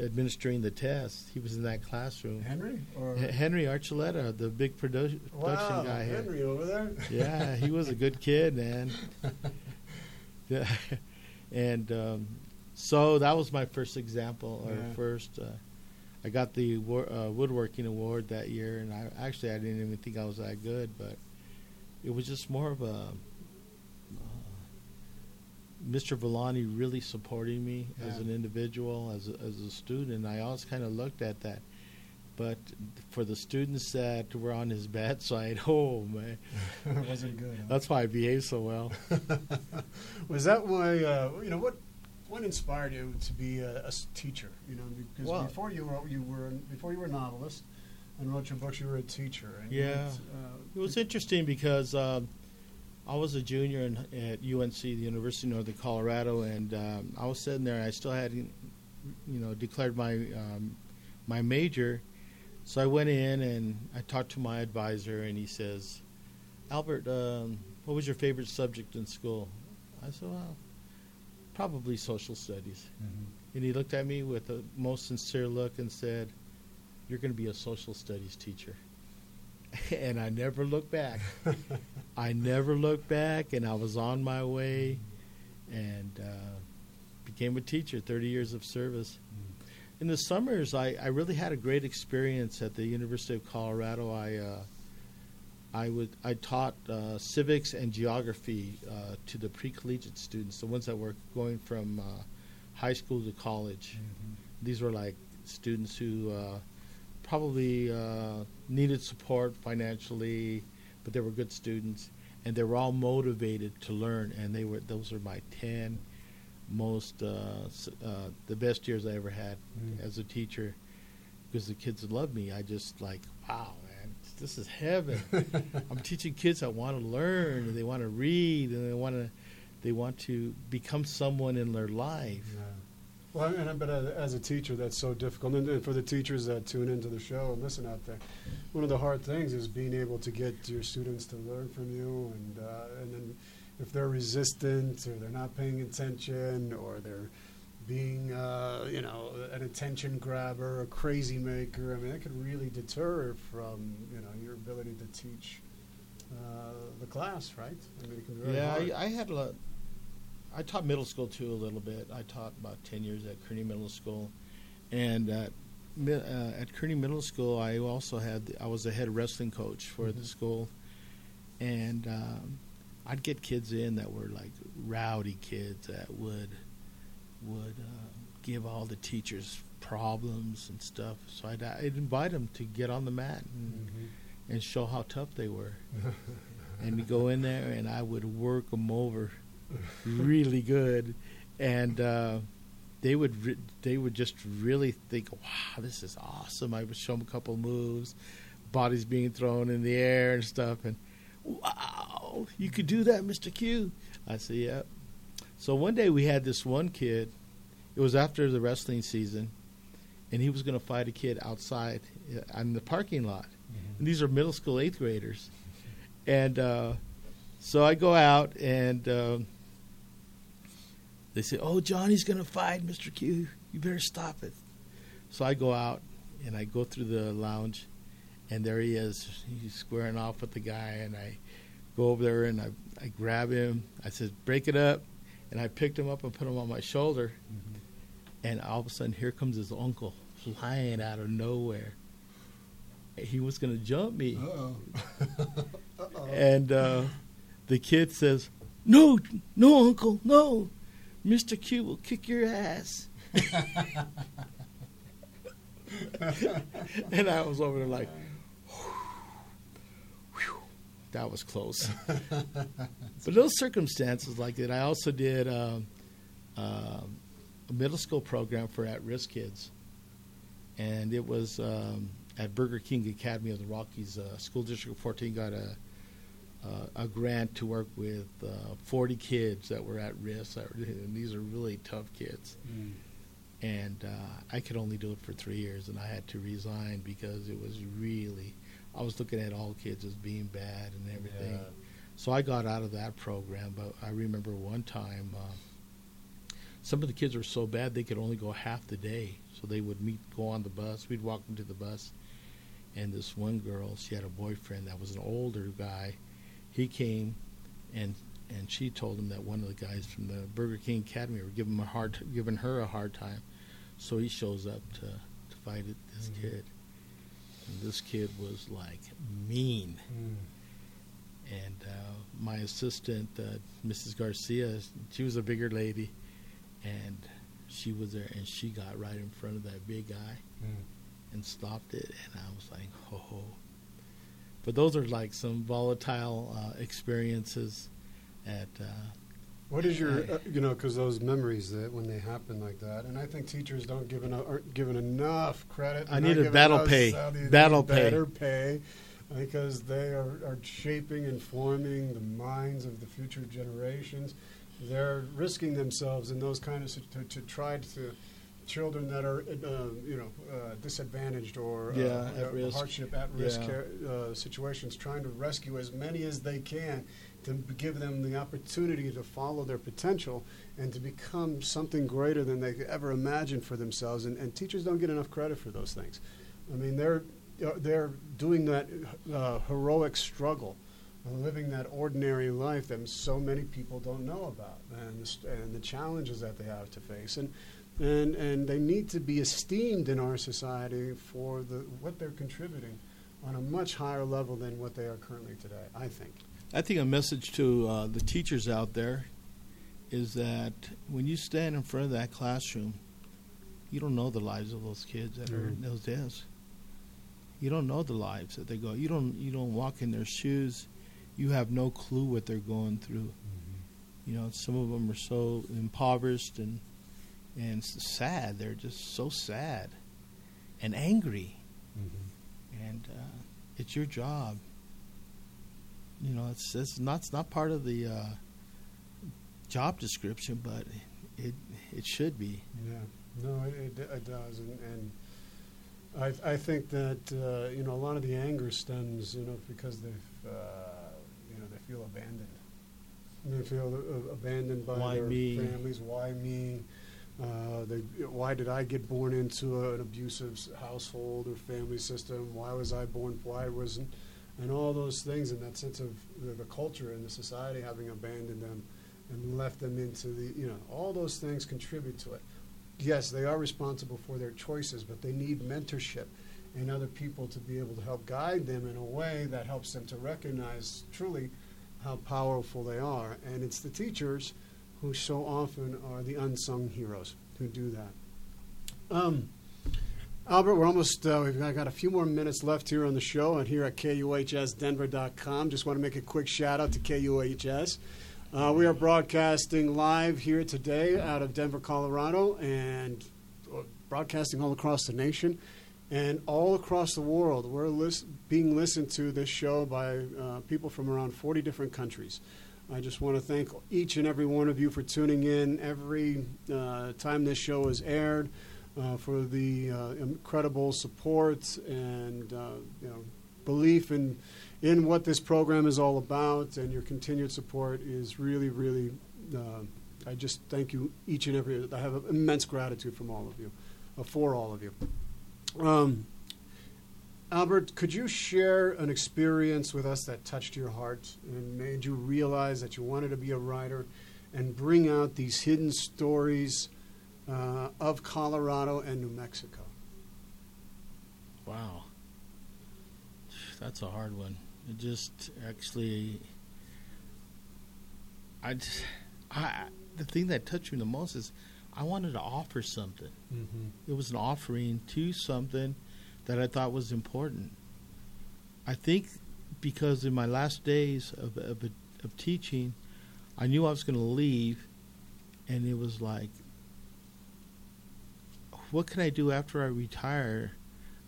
administering the test. He was in that classroom. Henry or Henry Archuleta, the big produ- production wow, guy. Henry over there. Yeah, he was a good kid, man. And um, so that was my first example, or Yeah. first. Uh, I got the wo- uh, woodworking award that year, and I actually I didn't even think I was that good, but it was just more of a uh, Mr. Villani really supporting me as an individual, as a, as a student. I always kind of looked at that. But for the students that were on his bad side, oh man, it wasn't good. huh? that's why I behaved so well. was that why? Uh, you know what? What inspired you to be a, a teacher? You know, because Well- before you were you were before you were a novelist and wrote your books, you were a teacher. And Yeah. uh, It was interesting because um, I was a junior in, at UNC, the University of Northern Colorado, and um, I was sitting there. and I still hadn't, you know, declared my um, my major, so I went in and I talked to my advisor, and he says, "Albert, um, what was your favorite subject in school?" I said, "Well, probably social studies." And he looked at me with a most sincere look and said, "You're going to be a social studies teacher." and I never looked back. I never looked back, and I was on my way, and uh, became a teacher. Thirty years of service. In the summers, I, I really had a great experience at the University of Colorado. I uh, I would I taught uh, civics and geography uh, to the pre-collegiate students, the ones that were going from uh, high school to college. These were like students who uh, probably uh, needed support financially, but they were good students, and they were all motivated to learn. And they were those are my ten most uh, uh, the best years I ever had Mm. as a teacher because the kids loved me. I just like wow, this is heaven. I'm teaching kids that want to learn and they want to read and they want to they want to become someone in their life. Yeah. Well, and, but as, as a teacher, that's so difficult. And, and for the teachers that tune into the show and listen out there, one of the hard things is being able to get your students to learn from you, and uh, and then if they're resistant or they're not paying attention or they're being, uh, you know, an attention grabber, a crazy maker. I mean, that could really deter from, you know, your ability to teach uh, the class, right? I mean, it can be very yeah. I, I had a lot. I taught middle school too a little bit. I taught about ten years at Kearney Middle School, and at uh, at Kearney Middle School, I also had the, I was the head wrestling coach for the Mhm. school, and um, I'd get kids in that were like rowdy kids that would would uh, give all the teachers problems and stuff. So I'd, I'd invite them to get on the mat and, Mhm. and show how tough they were and we go in there and I would work them over really good, and uh, they would re- they would just really think, "Wow, this is awesome!" I would show them a couple moves, bodies being thrown in the air and stuff, and wow, you could do that, Mister Q. I said, "Yep." So one day we had this one kid. It was after the wrestling season, and he was going to fight a kid outside uh, in the parking lot. And these are middle school eighth graders. And uh, so I go out, and um, they say, "Oh, Johnny's going to fight Mr. Q. You better stop it." So I go out, and I go through the lounge, and there he is. He's squaring off with the guy, and I go over there and I, I grab him. I said, "Break it up," and I picked him up and put him on my shoulder. And all of a sudden, here comes his uncle flying out of nowhere. He was going to jump me. And uh, the kid says, "No, no, Uncle, no. Mister Q will kick your ass." and I was over there like, that was close. but those circumstances like that, I also did um, um a middle school program for at-risk kids, and it was um, at Burger King Academy of the Rockies. Uh, School District 14 got a uh, a grant to work with uh, 40 kids that were at risk. Were- And these are really tough kids. Mm. And uh, I could only do it for three years, and I had to resign because it was really, I was looking at all kids as being bad and everything. Yeah. So I got out of that program, but I remember one time uh, some of the kids were so bad they could only go half the day. So they would meet, go on the bus. We'd walk them to the bus, and this one girl, she had a boyfriend that was an older guy. He came, and and she told him that one of the guys from the Burger King Academy were giving him a hard, giving her a hard time. So he shows up to to fight it, this Mhm. kid, and this kid was like mean Mm. and uh, my assistant, uh, Mrs. Garcia, she was a bigger lady, and she was there, and she got right in front of that big guy Mm. and stopped it, and I was like, ho ho. But those are like some volatile uh, experiences at. What is your, uh, you know, because those memories that when they happen like that, and I think teachers don't give enough, aren't given enough credit. I needed giving battle pay. Battle pay. better pay, because they are, are shaping and forming the minds of the future generations. They're risking themselves in those kind of to, to try to children that are, uh, you know, uh, disadvantaged or Yeah, uh, at uh, risk. hardship at risk Yeah. care, uh, situations, trying to rescue as many as they can to give them the opportunity to follow their potential and to become something greater than they could ever imagine for themselves. And, and teachers don't get enough credit for those things. I mean, they're they're doing that uh, heroic struggle, living that ordinary life that so many people don't know about, and the, and the challenges that they have to face. And and and they need to be esteemed in our society for the what they're contributing on a much higher level than what they are currently today. I think. I think a message to uh, the teachers out there is that when you stand in front of that classroom, you don't know the lives of those kids that are in Mhm. those desks. You don't know the lives that they go. You don't. You don't walk in their shoes. You have no clue what they're going through. You know, some of them are so impoverished and and sad. They're just so sad and angry. And uh, it's your job you know, it's it's not it's not part of the uh, job description, but it it should be. Yeah, no, it, it, it does, and, and I, I think that uh, you know a lot of the anger stems, you know, because they've uh, you know they feel abandoned. They feel abandoned by Why their me? families. Why me? Uh, they, why did I get born into a, an abusive household or family system? Why was I born? Why wasn't? And all those things, and that sense of the, the culture and the society having abandoned them and left them into the, you know, all those things contribute to it. Yes, they are responsible for their choices, but they need mentorship and other people to be able to help guide them in a way that helps them to recognize truly how powerful they are. And it's the teachers who so often are the unsung heroes who do that. Um, Albert, we're almost, uh, we've got, a few more minutes left here on the show and here at KUHSdenver.com. Just want to make a quick shout out to KUHS. Uh, we are broadcasting live here today out of Denver, Colorado, and uh, broadcasting all across the nation and all across the world. We're being listened to this show by uh, people from around 40 different countries. I just want to thank each and every one of you for tuning in every uh, time this show is aired, for the uh, incredible support and uh, you know belief in in what this program is all about, and your continued support is really, really. Uh, I just thank you each and every. I have immense gratitude from all of you, uh, for all of you. Um, Albert, could you share an experience with us that touched your heart and made you realize that you wanted to be a writer and bring out these hidden stories uh, of Colorado and New Mexico? Wow, that's a hard one. It just actually, I just, I the thing that touched me the most is I wanted to offer something. Mm-hmm. It was an offering to something that I thought was important. I think because in my last days of of, of teaching, I knew I was going to leave, and it was like, what can I do after I retire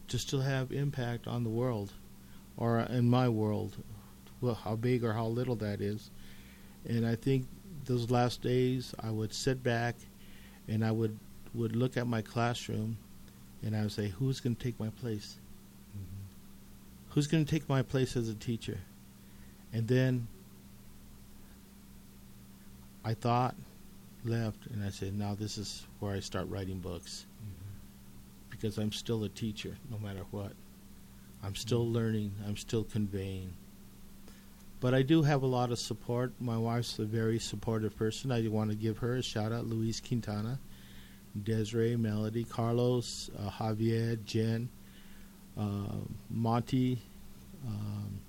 to still have impact on the world, or in my world, well, how big or how little that is. And I think those last days, I would sit back, and I would would look at my classroom, and I would say, who's going to take my place? Mm-hmm. Who's going to take my place as a teacher? And then I thought, left, and I said, now this is where I start writing books because I'm still a teacher no matter what. I'm still learning, I'm still conveying. But I do have a lot of support. My wife's a very supportive person. I want to give her a shout out Louise Quintana, Desiree, Melody, Carlos, uh, Javier, Jen, uh, Monty, um,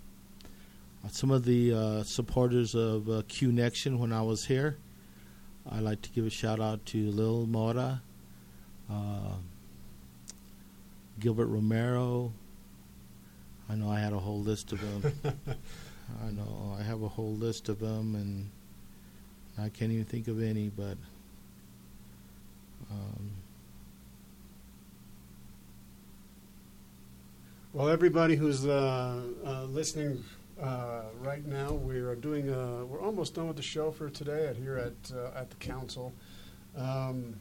some of the uh, supporters of uh, Q Nexion when I was here. I'd like to give a shout out to Lil Mora, uh, Gilbert Romero. I know I had a whole list of them. I know I have a whole list of them, and I can't even think of any. But um, Well, everybody who's uh, uh, listening uh, right now, we are doing. A, we're almost done with the show for today at here at uh, at the council. Um,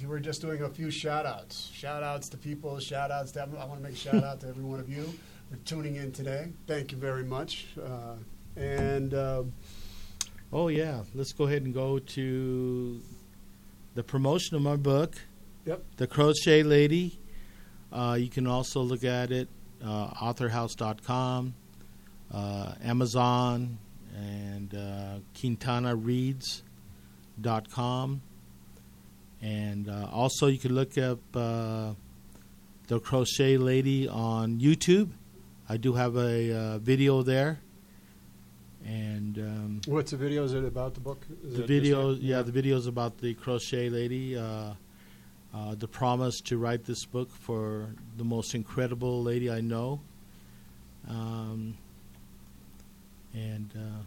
you were just doing a few shout outs. Shout outs to people, shout outs to I want to make a shout out to every one of you for tuning in today. Thank you very much. Uh, and uh, oh yeah, let's go ahead and go to the promotion of my book. Yep. The Crochet Lady. Uh, you can also look at it uh, authorhouse.com, uh, Amazon, and uh, QuintanaReads.com. And uh, also, you can look up uh, The Crochet Lady on YouTube. I do have a uh, video there. And um, what's the video? Is it about the book? Is the video, just- yeah, the video is about the crochet lady. Uh, uh, the promise to write this book for the most incredible lady I know. Um, and uh,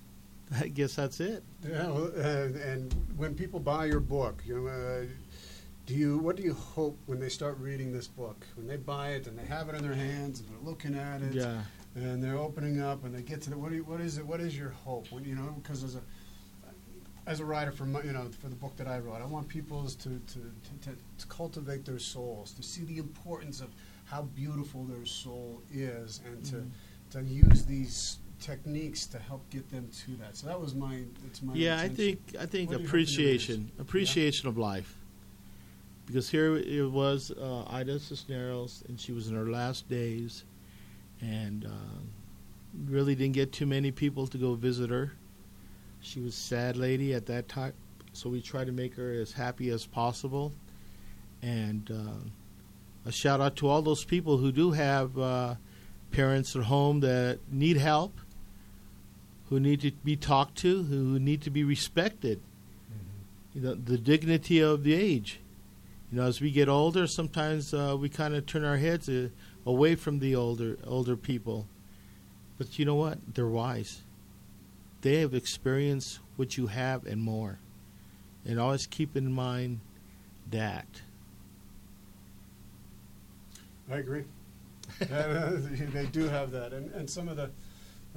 I guess that's it. Yeah, well, and, and when people buy your book, you know, uh, do you what do you hope when they start reading this book? When they buy it and they have it in their hands and they're looking at it Yeah. and they're opening up and they get to the what, do you, what is it? What is your hope? When, you know, because there's a as a writer for my, you know for the book that I wrote, I want people to to, to, to to cultivate their souls, to see the importance of how beautiful their soul is, and to Mm-hmm. to use these techniques to help get them to that. So that was my that's my Yeah, I intention. think I think What do you hope to appreciation, appreciation of life. Because here it was uh, Ida Cisneros, and she was in her last days, and uh, really didn't get too many people to go visit her. She was a sad lady at that time, so we tried to make her as happy as possible. And uh, a shout out to all those people who do have uh, parents at home that need help, who need to be talked to, who need to be respected. You know, the dignity of the age. You know, as we get older, sometimes uh, we kind of turn our heads uh, away from the older older people. But you know what? They're wise. They have experienced what you have and more. And always keep in mind that. I agree. They do have that, and and some of the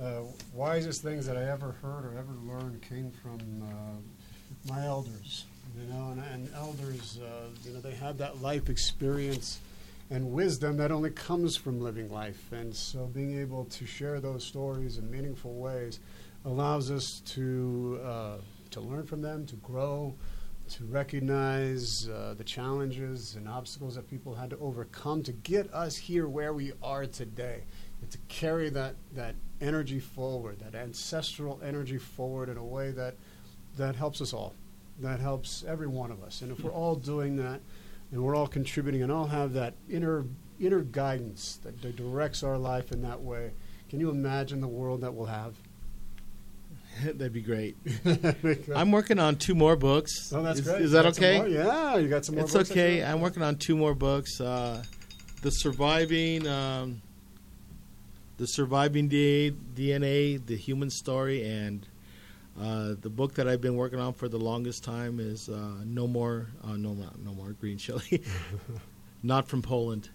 uh, wisest things that I ever heard or ever learned came from uh, my elders. You know, and, and elders, uh, you know, they have that life experience and wisdom that only comes from living life, and so being able to share those stories in meaningful ways allows us to uh, to learn from them, to grow, to recognize uh, the challenges and obstacles that people had to overcome to get us here where we are today, and to carry that that energy forward, that ancestral energy forward in a way that that helps us all, that helps every one of us. And if we're all doing that, and we're all contributing, and all have that inner inner guidance that, that directs our life in that way, can you imagine the world that we'll have? That'd be great. I'm working on two more books. Oh, that's is, great. Is that okay? Yeah, you got some more. It's okay. I'm working on two more books. Uh, the surviving, um, the surviving DNA, the human story, and uh, the book that I've been working on for the longest time is uh, no more, uh, no, not, no more green chili, not from Poland.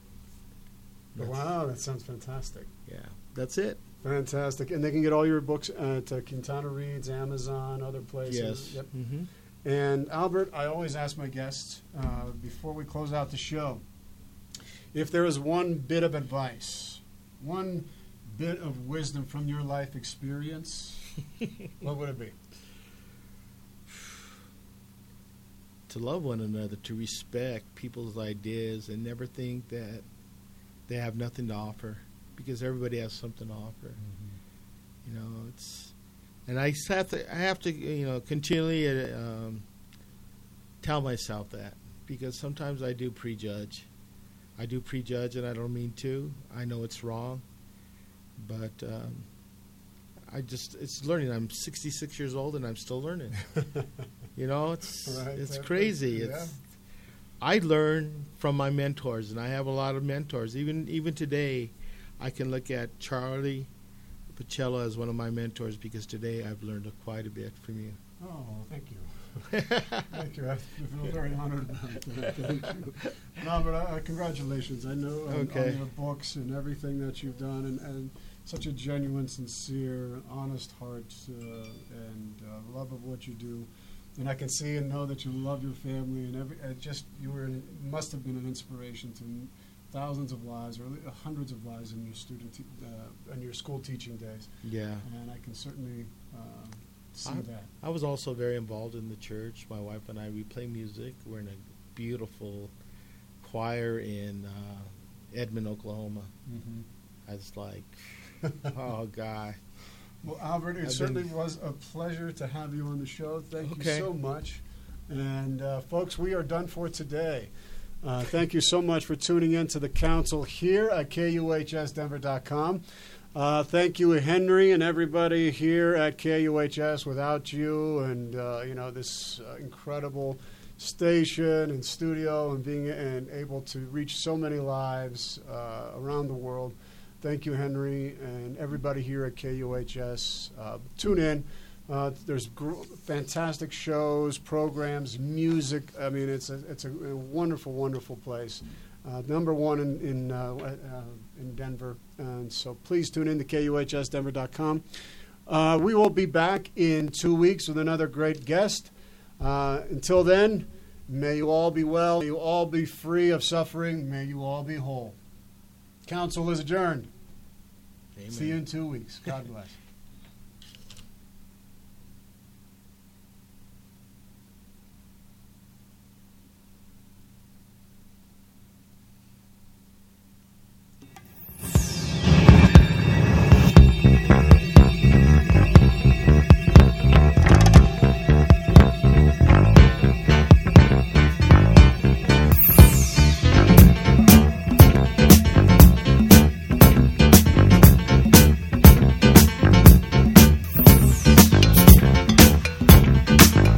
Wow, that sounds fantastic. Yeah, that's it. Fantastic. And they can get all your books at uh, Quintana Reads, Amazon, other places. Yes. Yep. hmm And Albert, I always ask my guests uh, before we close out the show if there is one bit of advice, one bit of wisdom from your life experience, what would it be? To love one another, to respect people's ideas, and never think that they have nothing to offer, because everybody has something to offer. You know, it's, and I have to, I have to, you know, continually um, tell myself that because sometimes I do prejudge. I do prejudge, and I don't mean to. I know it's wrong, but um, I just, it's learning. I'm 66 years old, and I'm still learning. you know, it's Right, it's crazy. yeah. It's I learn from my mentors, and I have a lot of mentors. Even even today, I can look at Charlie Pacello as one of my mentors because today I've learned quite a bit from you. Oh, thank you. Thank you. I feel very honored about that. Thank you. No, but uh, congratulations. I know on, Okay. on your books and everything that you've done, and, and such a genuine, sincere, honest heart uh, and uh, love of what you do. And I can see and know that you love your family, and every uh, just you were must have been an inspiration to thousands of lives, or hundreds of lives in your student te- uh, in your school teaching days. Yeah. And I can certainly uh, see I- that. I was also very involved in the church. My wife and I, we play music. We're in a beautiful choir in uh, Edmond, Oklahoma. Mm-hmm. I was like, oh, God. Well, Albert, it I've certainly been- was a pleasure to have you on the show. Thank Okay. you so much. And, uh, folks, we are done for today. Uh, thank you so much for tuning in to the council here at KUHSDenver.com. Uh, thank you, Henry, and everybody here at KUHS. Without you and, uh, you know, this uh, incredible station and studio and being and able to reach so many lives uh, around the world. Thank you, Henry, and everybody here at KUHS. Uh, tune in. Uh, there's gr- fantastic shows, programs, music. I mean, it's a, it's a, a wonderful, wonderful place. Uh, number one in in, uh, uh, in Denver, and so please tune in to KUHSDenver.com. Uh, we will be back in two weeks with another great guest. Until then, may you all be well. May you all be free of suffering. May you all be whole. Council is adjourned. Amen. See you in two weeks. God bless.